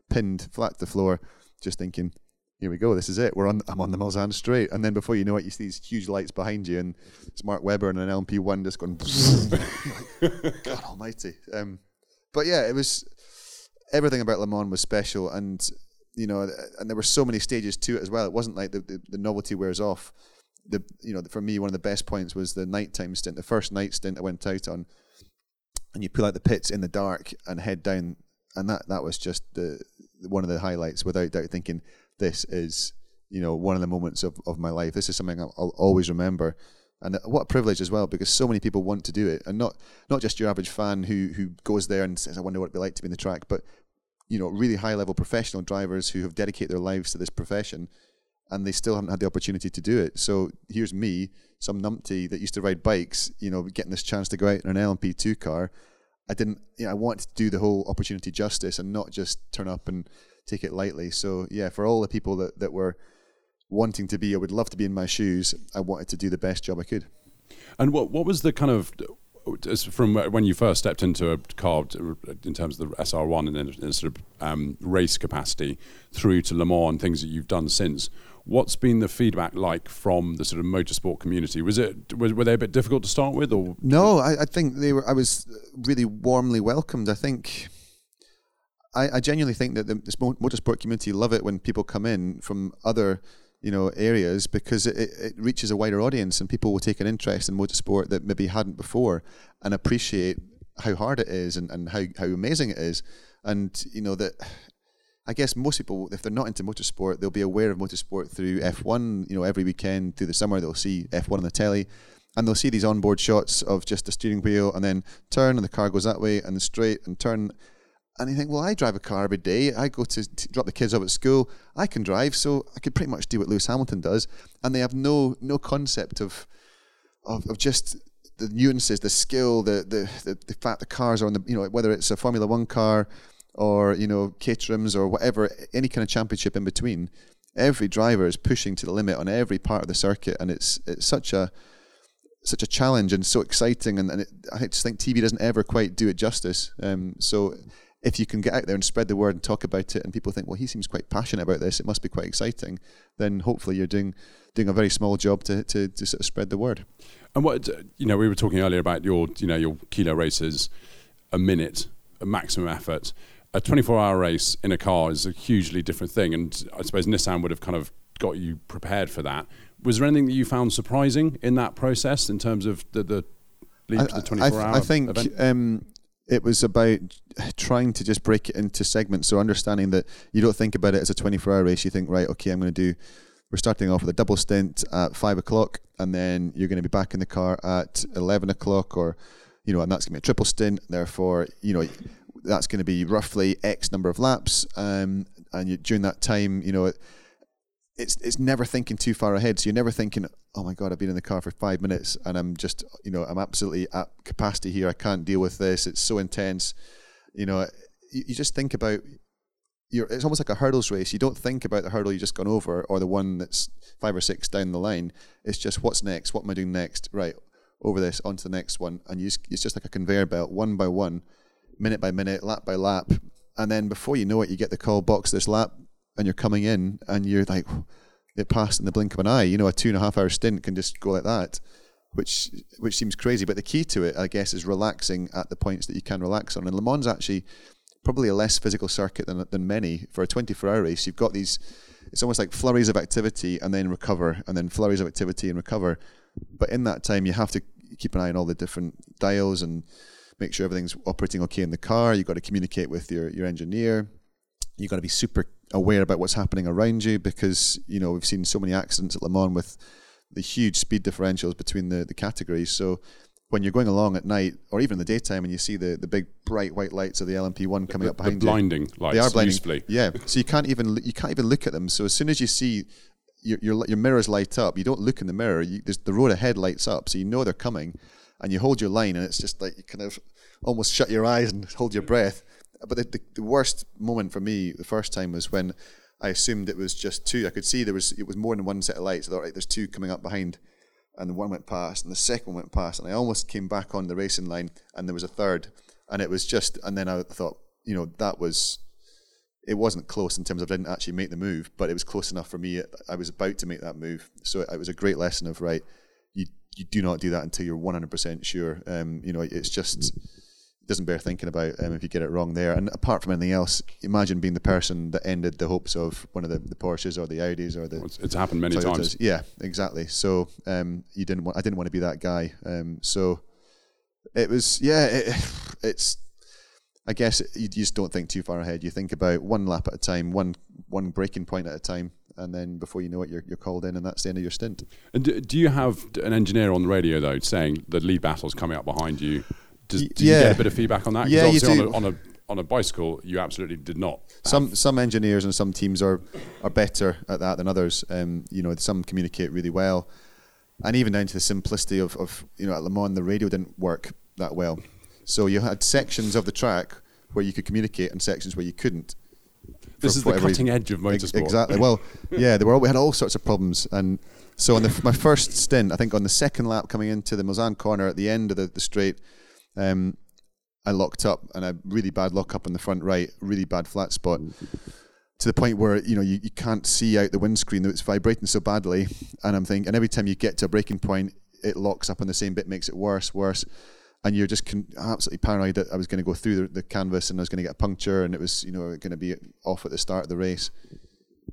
pinned flat to the floor, just thinking, here we go, this is it. We're on. I'm on the Mulsanne Straight, and then before you know it, you see these huge lights behind you, and it's Mark Webber and an LMP one just going. *laughs* God Almighty. Um, but yeah, it was everything about Le Mans was special, and you know, and there were so many stages to it as well. It wasn't like the, the, the novelty wears off. The you know, for me, one of the best points was the nighttime stint, the first night stint I went out on, and you pull out the pits in the dark and head down, and that that was just the one of the highlights, without doubt. Thinking this is you know one of the moments of, of my life. This is something I'll, I'll always remember and uh, what a privilege as well because so many people want to do it and not not just your average fan who who goes there and says I wonder what it'd be like to be in the track but you know really high level professional drivers who have dedicated their lives to this profession and they still haven't had the opportunity to do it so here's me some numpty that used to ride bikes you know getting this chance to go out in an LMP2 car I didn't you know I wanted to do the whole opportunity justice and not just turn up and take it lightly so yeah for all the people that that were wanting to be, I would love to be in my shoes. I wanted to do the best job I could. And what what was the kind of from when you first stepped into a car in terms of the SR1 and then sort of um, race capacity through to Le Mans and things that you've done since? What's been the feedback like from the sort of motorsport community? Was it were, they a bit difficult to start with, or no? I, I think they were. I was really warmly welcomed. I think I, I genuinely think that the motorsport community love it when people come in from other you know areas because it, it reaches a wider audience and people will take an interest in motorsport that maybe hadn't before and appreciate how hard it is and, and how, how amazing it is. And you know that I guess most people if they're not into motorsport they'll be aware of motorsport through F1 you know every weekend through the summer they'll see F1 on the telly and they'll see these onboard shots of just the steering wheel and then turn and the car goes that way and straight and turn and you think, well, I drive a car every day. I go to, drop the kids off at school. I can drive, so I could pretty much do what Lewis Hamilton does. And they have no no concept of of, of just the nuances, the skill, the, the the the fact the cars are on the you know whether it's a Formula One car or you know Caterhams or whatever, any kind of championship in between. Every driver is pushing to the limit on every part of the circuit, and it's it's such a such a challenge and so exciting. And, and it, I just think TV doesn't ever quite do it justice. Um, so if you can get out there and spread the word and talk about it, and people think, well, he seems quite passionate about this, it must be quite exciting, then hopefully you're doing doing a very small job to, to, to sort of spread the word. And what you know, we were talking earlier about your you know your kilo races, a minute, a maximum effort. A 24-hour race in a car is a hugely different thing, and I suppose Nissan would have kind of got you prepared for that. Was there anything that you found surprising in that process in terms of the, the lead to the 24 hour? I, think um, it was about trying to just break it into segments. So understanding that you don't think about it as a 24 hour race. You think, right, okay, I'm going to do, we're starting off with a double stint at five o'clock, and then you're going to be back in the car at 11 o'clock, or, you know, and that's going to be a triple stint. Therefore, you know, that's going to be roughly X number of laps. Um, and you, during that time, you know, it's it's never thinking too far ahead. So you're never thinking, oh my god, I've been in the car for five minutes and I'm just, you know, I'm absolutely at capacity here. I can't deal with this. It's so intense. You know, you, you just think about. You're, it's almost like a hurdles race. You don't think about the hurdle you just gone over or the one that's five or six down the line. It's just what's next. What am I doing next? Right over this onto the next one, and you it's just like a conveyor belt, one by one, minute by minute, lap by lap, and then before you know it, you get the call box this lap and you're coming in and you're like, it passed in the blink of an eye. You know, a two and a half hour stint can just go like that, which which seems crazy. But the key to it, I guess, is relaxing at the points that you can relax on. And Le Mans actually probably a less physical circuit than than many. For a 24 hour race, you've got these. It's almost like flurries of activity and then recover, and then flurries of activity and recover. But in that time, you have to keep an eye on all the different dials and make sure everything's operating okay in the car. You've got to communicate with your, your engineer. You've got to be super aware about what's happening around you because you know we've seen so many accidents at Le Mans with the huge speed differentials between the, the categories. So when you're going along at night or even in the daytime and you see the, the big bright white lights of the LMP1 coming the, up behind the blinding you, lights, they are blinding. Usefully. Yeah, so you can't even you can't even look at them. So as soon as you see your your, your mirrors light up, you don't look in the mirror. You, the road ahead lights up, so you know they're coming, and you hold your line, and it's just like you kind of almost shut your eyes and hold your breath but the, the, the worst moment for me the first time was when I assumed it was just two. I could see there was it was more than one set of lights. I thought, right, there's two coming up behind, and the one went past, and the second went past, and I almost came back on the racing line, and there was a third, and it was just, and then I thought, you know, that was. It wasn't close in terms of I didn't actually make the move, but it was close enough for me. I was about to make that move, so it was a great lesson of right. You you do not do that until you're 100% sure. Um, you know, it's just doesn't bear thinking about um, if you get it wrong there. And apart from anything else, imagine being the person that ended the hopes of one of the, the Porsches or the Audis or the. It's, it's happened many Toyotas. times. Yeah, exactly. So um, you didn't want. I didn't want to be that guy. Um, so it was. Yeah, it, *sighs* it's. I guess you just don't think too far ahead. You think about one lap at a time, one one braking point at a time, and then before you know it, you're, you're called in, and that's the end of your stint. And do, do you have an engineer on the radio though saying the lead battle's coming up behind you? Does, did yeah. you get a bit of feedback on that? Yeah, you do. On a, on a on a bicycle, you absolutely did not. Some some engineers and some teams are are better at that than others. Um, you know, some communicate really well, and even down to the simplicity of, of you know at Le Mans the radio didn't work that well, so you had sections of the track where you could communicate and sections where you couldn't. This is the cutting edge of motorsport. Exactly. Well, *laughs* yeah, there were we had all sorts of problems, and so on the, my first stint, I think on the second lap coming into the Mulsanne corner at the end of the, the straight um, I locked up and a really bad lock up in the front right, really bad flat spot. To the point where you know you, you can't see out the windscreen; that it's vibrating so badly. And I'm thinking, and every time you get to a braking point, it locks up on the same bit, makes it worse, worse and you're just con- absolutely paranoid that I was going to go through the, the, canvas and I was going to get a puncture and it was you know going to be off at the start of the race.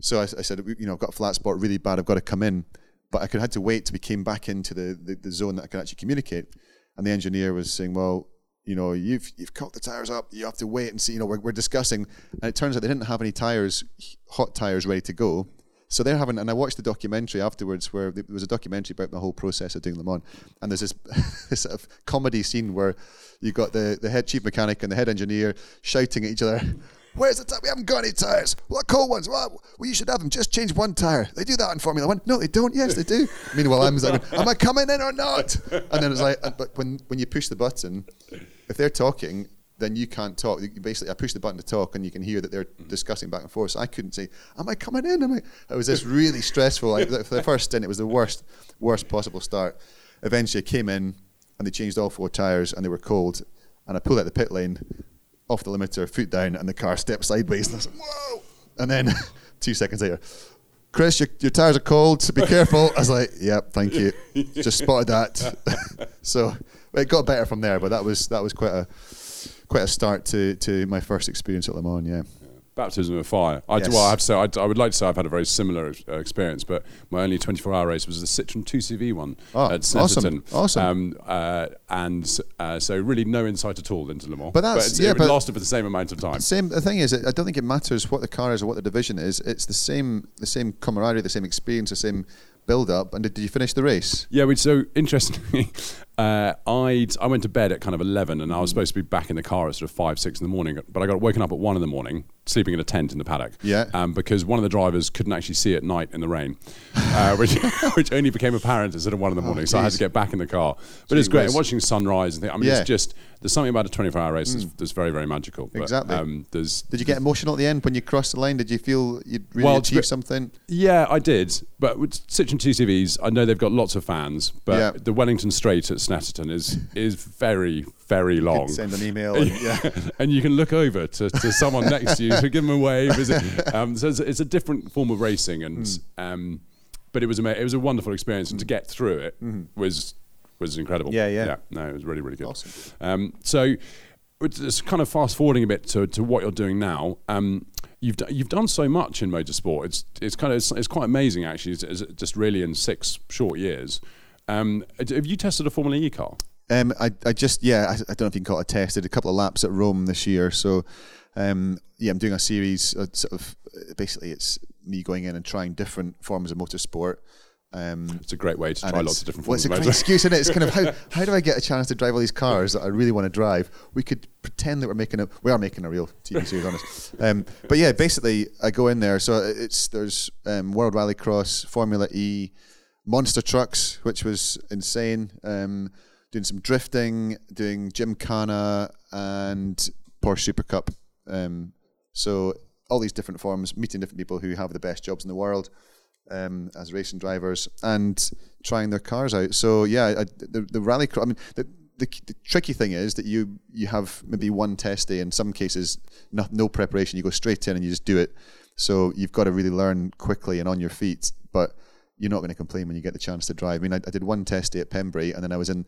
So I, I, said, you know, I've got a flat spot really bad. I've got to come in, but I could had to wait till we came back into the, the, the zone that I could actually communicate. And the engineer was saying, well, you know, you've you've cut the tires up. You have to wait and see. You know, we're, we're discussing, and it turns out they didn't have any tires, hot tires, ready to go. So they're having, and I watched the documentary afterwards where there was a documentary about the whole process of doing Le Mans, and there's this, *laughs* this sort of comedy scene where you've got the the head chief mechanic and the head engineer shouting at each other. Where's the tire? We haven't got any tires. What cold ones? Well, well, you should have them. Just change one tire. They do that in Formula One. No, they don't. Yes, they do. *laughs* Meanwhile, I'm like, am I coming in or not? And then it's like, but when when you push the button, if they're talking, then you can't talk. You basically, I push the button to talk, and you can hear that they're mm-hmm. discussing back and forth. So I couldn't say, "Am I coming in?" Am I? It was just *laughs* really stressful. Like for the first stint, it was the worst, worst possible start. Eventually, I came in, and they changed all four tires, and they were cold. And I pulled out the pit lane, off the limiter, foot down, and the car steps sideways. And I said, "Whoa!" And then *laughs* two seconds later, Chris, your, your tires are cold. So be careful. I was like, "Yep, thank you." Just spotted that. *laughs* so it got better from there, but that was that was quite a quite a start to to my first experience at Le Mans. Yeah baptism of fire. I, yes. Well, I have to say, I, I, would like to say I've had a very similar uh, experience, but my only 24-hour race was the Citroen 2CV one oh, at Snetterton. Awesome, awesome. Um, uh, and uh, so really no insight at all into Le Mans. But that's but yeah, it but lasted for the same amount of time. Same. The thing is, I don't think it matters what the car is or what the division is. It's the same, the same camaraderie, the same experience, the same build up. And did, did you finish the race? Yeah, we so interestingly, *laughs* uh, I I went to bed at kind of eleven, and I was supposed to be back in the car at sort of five six in the morning. But I got woken up at one in the morning, sleeping in a tent in the paddock. Yeah. Um, because one of the drivers couldn't actually see at night in the rain, uh, *laughs* which *laughs* which only became apparent at sort of one in the oh, morning. Oh, so I had to get back in the car. But it's great watching sunrise and things. I mean, yeah. it's just there's something about a 24 hour race mm. that's, very very magical. But, exactly. Um, there's did you get emotional at the end when you crossed the line? Did you feel you'd really well, achieved something? Yeah, I did. But Citroen 2CVs, I know they've got lots of fans, but yeah. the Wellington Straight at Snetterton is is very very long. Send an email. And, yeah. *laughs* and you can look over to, to someone next to you to give them a wave. *laughs* Um, so it's, it's, a different form of racing, and mm. um, but it was a it was a wonderful experience, and to get through it mm. was was incredible. Yeah, yeah, yeah. No, it was really really good. Awesome. Um, so it's kind of fast forwarding a bit to, to what you're doing now. Um, you've d- you've done so much in motorsport. It's it's kind of it's, it's quite amazing actually. It's, it's just really in six short years. Um, have you tested a Formula E car? Um, I, I just yeah I, I, don't know if you can call it a test. I did a couple of laps at Rome this year, so um, yeah, I'm doing a series. Of sort of basically, it's me going in and trying different forms of motorsport. Um, it's a great way to try lots of different forms. Well, it's a great excuse, isn't it? It's kind of how, *laughs* how do I get a chance to drive all these cars that I really want to drive? We could pretend that we're making a we are making a real TV *laughs* series, honest. Um, but yeah, basically, I go in there. So it's there's um, World Rallycross, Formula E, monster trucks, which was insane. Um, doing some drifting, doing Gymkhana and Porsche Super Cup. Um, so all these different forms, meeting different people who have the best jobs in the world um, as racing drivers, and trying their cars out. So yeah, I, the the rally. I mean, the, the, the, tricky thing is that you you have maybe one test day. In some cases, no, no preparation. You go straight in and you just do it. So you've got to really learn quickly and on your feet. But you're not going to complain when you get the chance to drive. I mean, I, I did one test day at Pembrey, and then I was in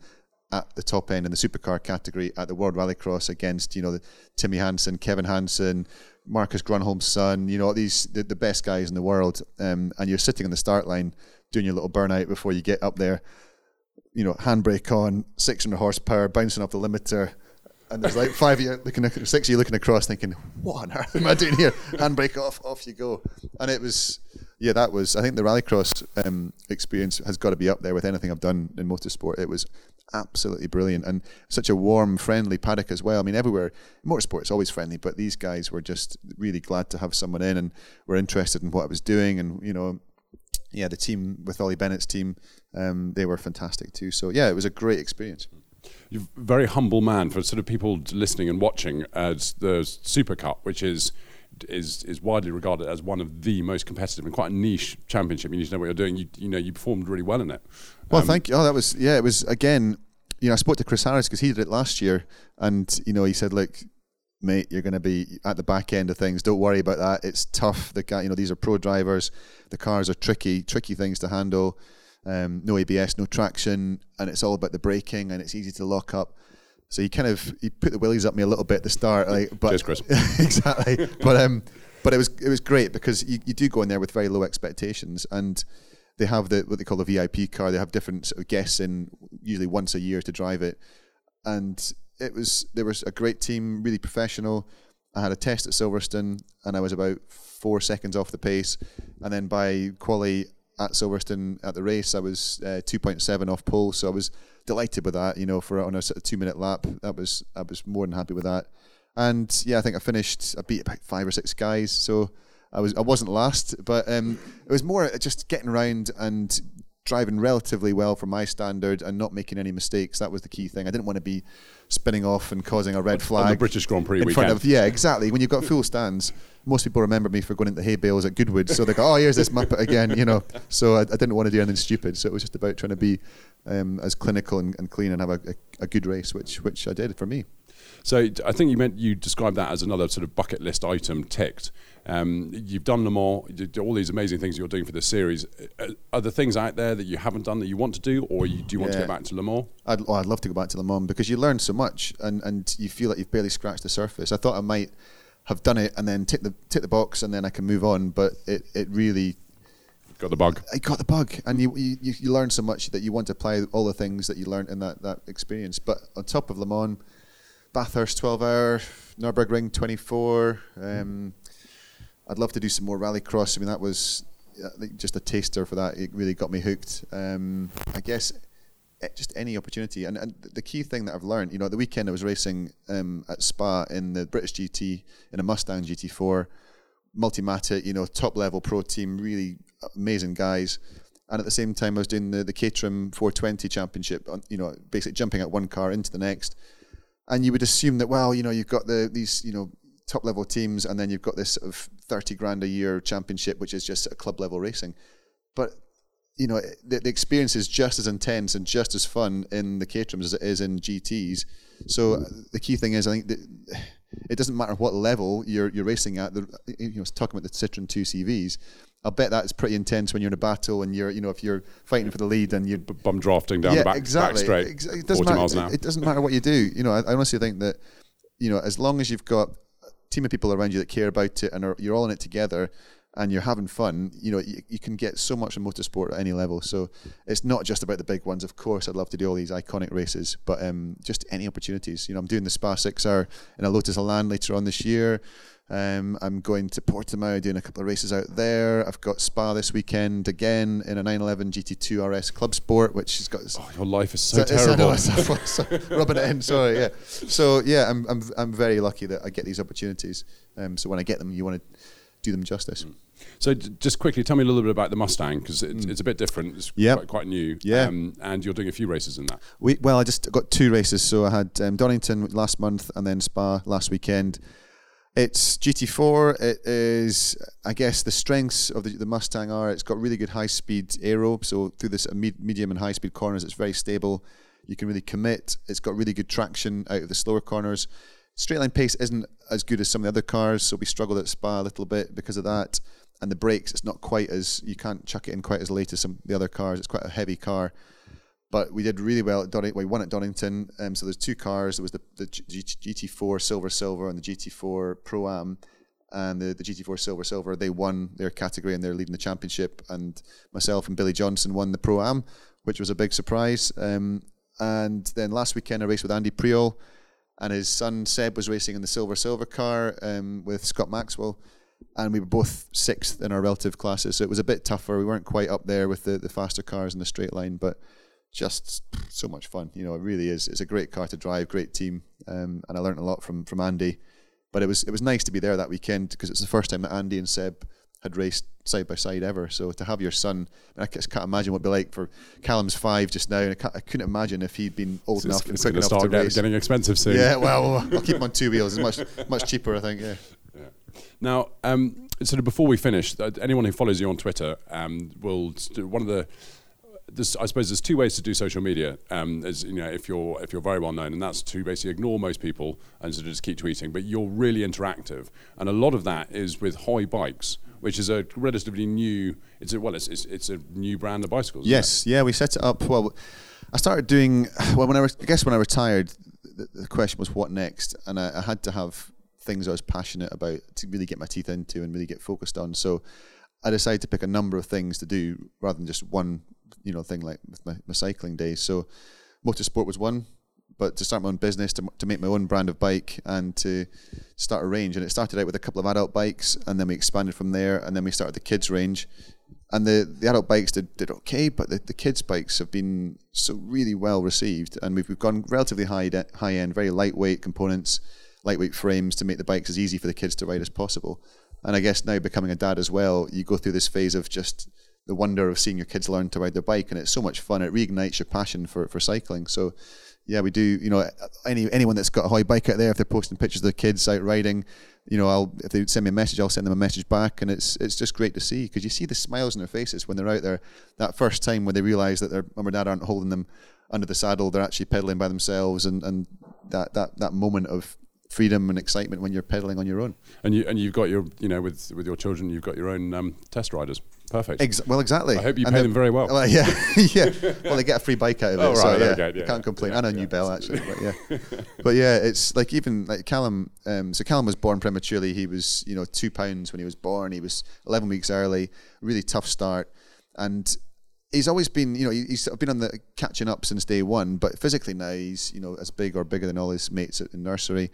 at the top end in the supercar category at the World Rallycross against you know the, Timmy Hansen, Kevin Hansen, Marcus Grönholm's son, you know these the, the best guys in the world, um, and you're sitting on the start line doing your little burnout before you get up there. You know, handbrake on, 600 horsepower, bouncing off the limiter, and there's like five year looking, six year looking across, thinking, "What on earth am I doing here?" Handbrake off, off you go, and it was yeah, that was. I think the rallycross um, experience has got to be up there with anything I've done in motorsport. It was absolutely brilliant and such a warm, friendly paddock as well. I mean, everywhere motorsport is always friendly, but these guys were just really glad to have someone in and were interested in what I was doing. And you know, yeah, the team with Ollie Bennett's team, um, they were fantastic too. So yeah, it was a great experience. You're a very humble man for sort of people listening and watching as the Super Cup, which is is is widely regarded as one of the most competitive and quite a niche championship. You need to know what you're doing. You you know you performed really well in it. Well, um, thank you. Oh, that was yeah. It was again. You know, I spoke to Chris Harris because he did it last year, and you know, he said, "Look, mate, you're going to be at the back end of things. Don't worry about that. It's tough. The guy, you know, these are pro drivers. The cars are tricky, tricky things to handle. Um, no ABS, no traction, and it's all about the braking, and it's easy to lock up." So he kind of he put the willies up me a little bit at the start, like, but Cheers, Chris. *laughs* exactly. but um, but it was it was great because you, you do go in there with very low expectations, and they have the what they call the VIP car. They have different sort of guests in usually once a year to drive it, and it was there was a great team, really professional. I had a test at Silverstone, and I was about four seconds off the pace, and then by quali at Silverstone at the race, I was uh, 2.7 off pole, so I was delighted with that. You know, for on a sort of two minute lap, that was I was more than happy with that. And yeah, I think I finished. I beat about five or six guys, so I was I wasn't last, but um, it was more just getting around and driving relatively well for my standard and not making any mistakes. That was the key thing. I didn't want to be spinning off and causing a red flag. On the British Grand Prix in weekend. Front of, yeah, exactly. When you've got full stands, most people remember me for going into hay bales at Goodwood. So they go, oh, here's this Muppet again, you know. So I, I, didn't want to do anything stupid. So it was just about trying to be um, as clinical and, and, clean and have a, a, a good race, which which I did for me. So I think you meant you described that as another sort of bucket list item ticked. Um, you've done them all, all these amazing things you're doing for this series. Uh, are there things out there that you haven't done that you want to do, or you, do you want yeah. to get back to Le Mans? I'd, oh, I'd love to go back to Le Mans because you learn so much and, and you feel like you've barely scratched the surface. I thought I might have done it and then tick the tick the box and then I can move on, but it, it really got the bug. I got the bug, and you, you you learn so much that you want to apply all the things that you learned in that that experience. But on top of Le Mans Bathurst 12 hour, Nürburgring 24. Um, I'd love to do some more rallycross. I mean, that was just a taster for that. It really got me hooked. Um, I guess eh, just any opportunity. And, and the key thing that I've learned, you know, at the weekend I was racing um, at Spa in the British GT in a Mustang GT4, Multimatic, you know, top level pro team, really amazing guys. And at the same time, I was doing the, the Caterham 420 Championship, you know, basically jumping at one car into the next and you would assume that well, you know, you've got the these you know top level teams, and then you've got this sort of thirty grand a year championship, which is just a club level racing. But you know, the, the experience is just as intense and just as fun in the Caterhams as it is in GTS. So uh, the key thing is, I think *sighs* it doesn't matter what level you're you're racing at. The, you know, talking about the Citroen two CVs, I'll bet that's pretty intense when you're in a battle and you're, you know, if you're fighting for the lead and you're bum drafting down yeah, the back, exactly. back straight, it doesn't 40 matter, miles an hour. It doesn't matter what you do. You know, I, I, honestly think that, you know, as long as you've got a team of people around you that care about it and are, you're all in it together and you're having fun, you know, you, you can get so much in motorsport at any level. So it's not just about the big ones. Of course, I'd love to do all these iconic races, but um, just any opportunities. You know, I'm doing the Spa Six Hour in a Lotus Elan later on this year. Um, I'm going to Portimao, doing a couple of races out there. I've got Spa this weekend again in a 911 GT2 RS Club Sport, which has got. Oh, your life is so, so terrible. *laughs* rubbing it in. Sorry, yeah. So yeah, I'm I'm I'm very lucky that I get these opportunities. Um, so when I get them, you want to do them justice. Mm. So d- just quickly, tell me a little bit about the Mustang because it's, mm. it's, a bit different. It's yep. quite, quite, new. Yeah. Um, and you're doing a few races in that. We, well, I just got two races. So I had um, Donington last month and then Spa last weekend It's GT4. It is, I guess, the strengths of the, the Mustang are it's got really good high speed aero. So through this medium and high speed corners, it's very stable. You can really commit. It's got really good traction out of the slower corners. Straight line pace isn't as good as some of the other cars, so we struggled at Spa a little bit because of that. And the brakes, it's not quite as you can't chuck it in quite as late as some of the other cars. It's quite a heavy car, but we did really well at Donington. We won at Donington. Um, so there's two cars. There was the, the G- GT4 Silver Silver and the GT4 Pro Am. And the, the GT4 Silver Silver, they won their category and they're leading the championship. And myself and Billy Johnson won the Pro Am, which was a big surprise. Um, and then last weekend, I raced with Andy Priaulx, and his son Seb was racing in the Silver Silver car um, with Scott Maxwell. And we were both sixth in our relative classes. So it was a bit tougher. We weren't quite up there with the, the faster cars in the straight line, but just so much fun. You know, it really is. It's a great car to drive, great team, um, and I learned a lot from from Andy. But it was it was nice to be there that weekend because it's the first time that Andy and Seb had raced side by side ever. So to have your son, I, I can't imagine what it'd be like for Callum's five just now, and I, I couldn't imagine if he'd been old it's, enough it's, and it's quick enough start to get, race. Getting expensive soon. Yeah, well, *laughs* I'll keep him on two wheels. It's much much cheaper, I think. Yeah. yeah. Now, um, sort of before we finish, uh, anyone who follows you on Twitter um, will one of the this, I suppose there's two ways to do social media. Um, as you know, if you're if you're very well known, and that's to basically ignore most people and sort of just keep tweeting. But you're really interactive, and a lot of that is with Hoy Bikes, which is a relatively new. It's a well, it's it's, it's a new brand of bicycles. Yes, yeah, we set it up. Well, I started doing well when I, re- I guess when I retired. The, the question was what next, and I, I had to have things I was passionate about to really get my teeth into and really get focused on. So I decided to pick a number of things to do rather than just one you know thing like with my, my cycling days. So motorsport was one, but to start my own business, to, to make my own brand of bike, and to start a range. And it started out with a couple of adult bikes, and then we expanded from there, and then we started the kids range. And the, the adult bikes did, did okay, but the, the kids bikes have been so really well received, and we've, we've gone relatively high de- high end, very lightweight components, lightweight frames to make the bikes as easy for the kids to ride as possible. And I guess now becoming a dad as well, you go through this phase of just the wonder of seeing your kids learn to ride their bike, and it's so much fun. It reignites your passion for, for cycling. So, yeah, we do. You know, any anyone that's got a Hoy bike out there, if they're posting pictures of their kids out riding, you know, I'll if they send me a message, I'll send them a message back, and it's it's just great to see because you see the smiles on their faces when they're out there. That first time when they realise that their mum or dad aren't holding them under the saddle, they're actually pedaling by themselves, and and that that that moment of freedom and excitement when you're pedaling on your own. And you and you've got your you know with with your children, you've got your own um, test riders. Perfect. Ex- well, exactly. I hope you and pay them very well. well. Yeah, *laughs* *laughs* yeah. Well, they get a free bike out of it, oh, right, so yeah, okay, yeah, can't complain. Yeah, and a new bell actually, but yeah, *laughs* but yeah, it's like even like Callum. Um, so Callum was born prematurely. He was you know two pounds when he was born. He was eleven weeks early. Really tough start, and he's always been, you know, he's been on the catching up since day one. But physically now, he's you know as big or bigger than all his mates at in nursery.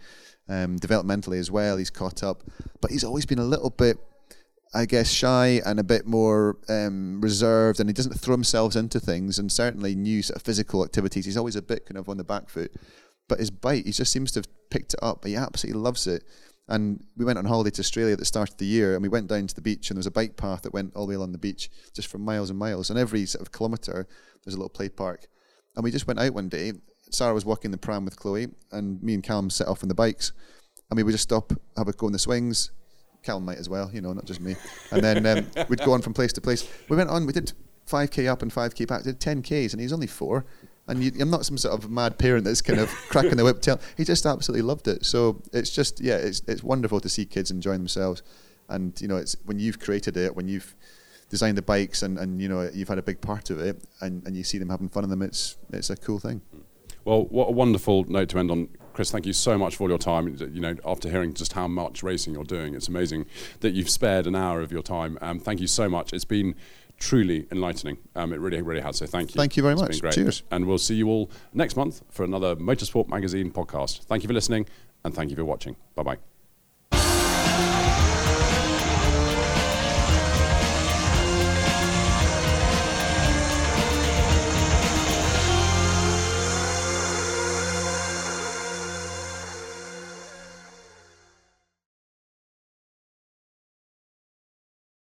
Um, developmentally as well, he's caught up. But he's always been a little bit, I guess, shy and a bit more um, reserved, and he doesn't throw himself into things. And certainly, new sort of physical activities, he's always a bit kind of on the back foot. But his bite, he just seems to have picked it up. He absolutely loves it. And we went on holiday to Australia at the start of the year, and we went down to the beach, and there was a bike path that went all the way along the beach, just for miles and miles. And every sort of kilometre, there's a little play park. And we just went out one day. Sarah was walking the pram with Chloe, and me and Callum set off on the bikes. And we would just stop, have a go on the swings. Callum might as well, you know, not just me. And then um, we'd go on from place to place. We went on, we did 5k up and 5k back, did 10k's, and he's only four. And you, I'm not some sort of mad parent that's kind of *laughs* cracking the whip tail. He just absolutely loved it. So it's just, yeah, it's, it's wonderful to see kids enjoying themselves. And, you know, it's when you've created it, when you've designed the bikes and, and you know, you've had a big part of it and, and you see them having fun in them, it's, it's a cool thing. Well, what a wonderful note to end on. Chris, thank you so much for all your time. You know, after hearing just how much racing you're doing, it's amazing that you've spared an hour of your time. Um, thank you so much. It's been truly enlightening. Um, it really, really has. So thank you. Thank you very it's much. Cheers. And we'll see you all next month for another Motorsport Magazine podcast. Thank you for listening and thank you for watching. Bye bye.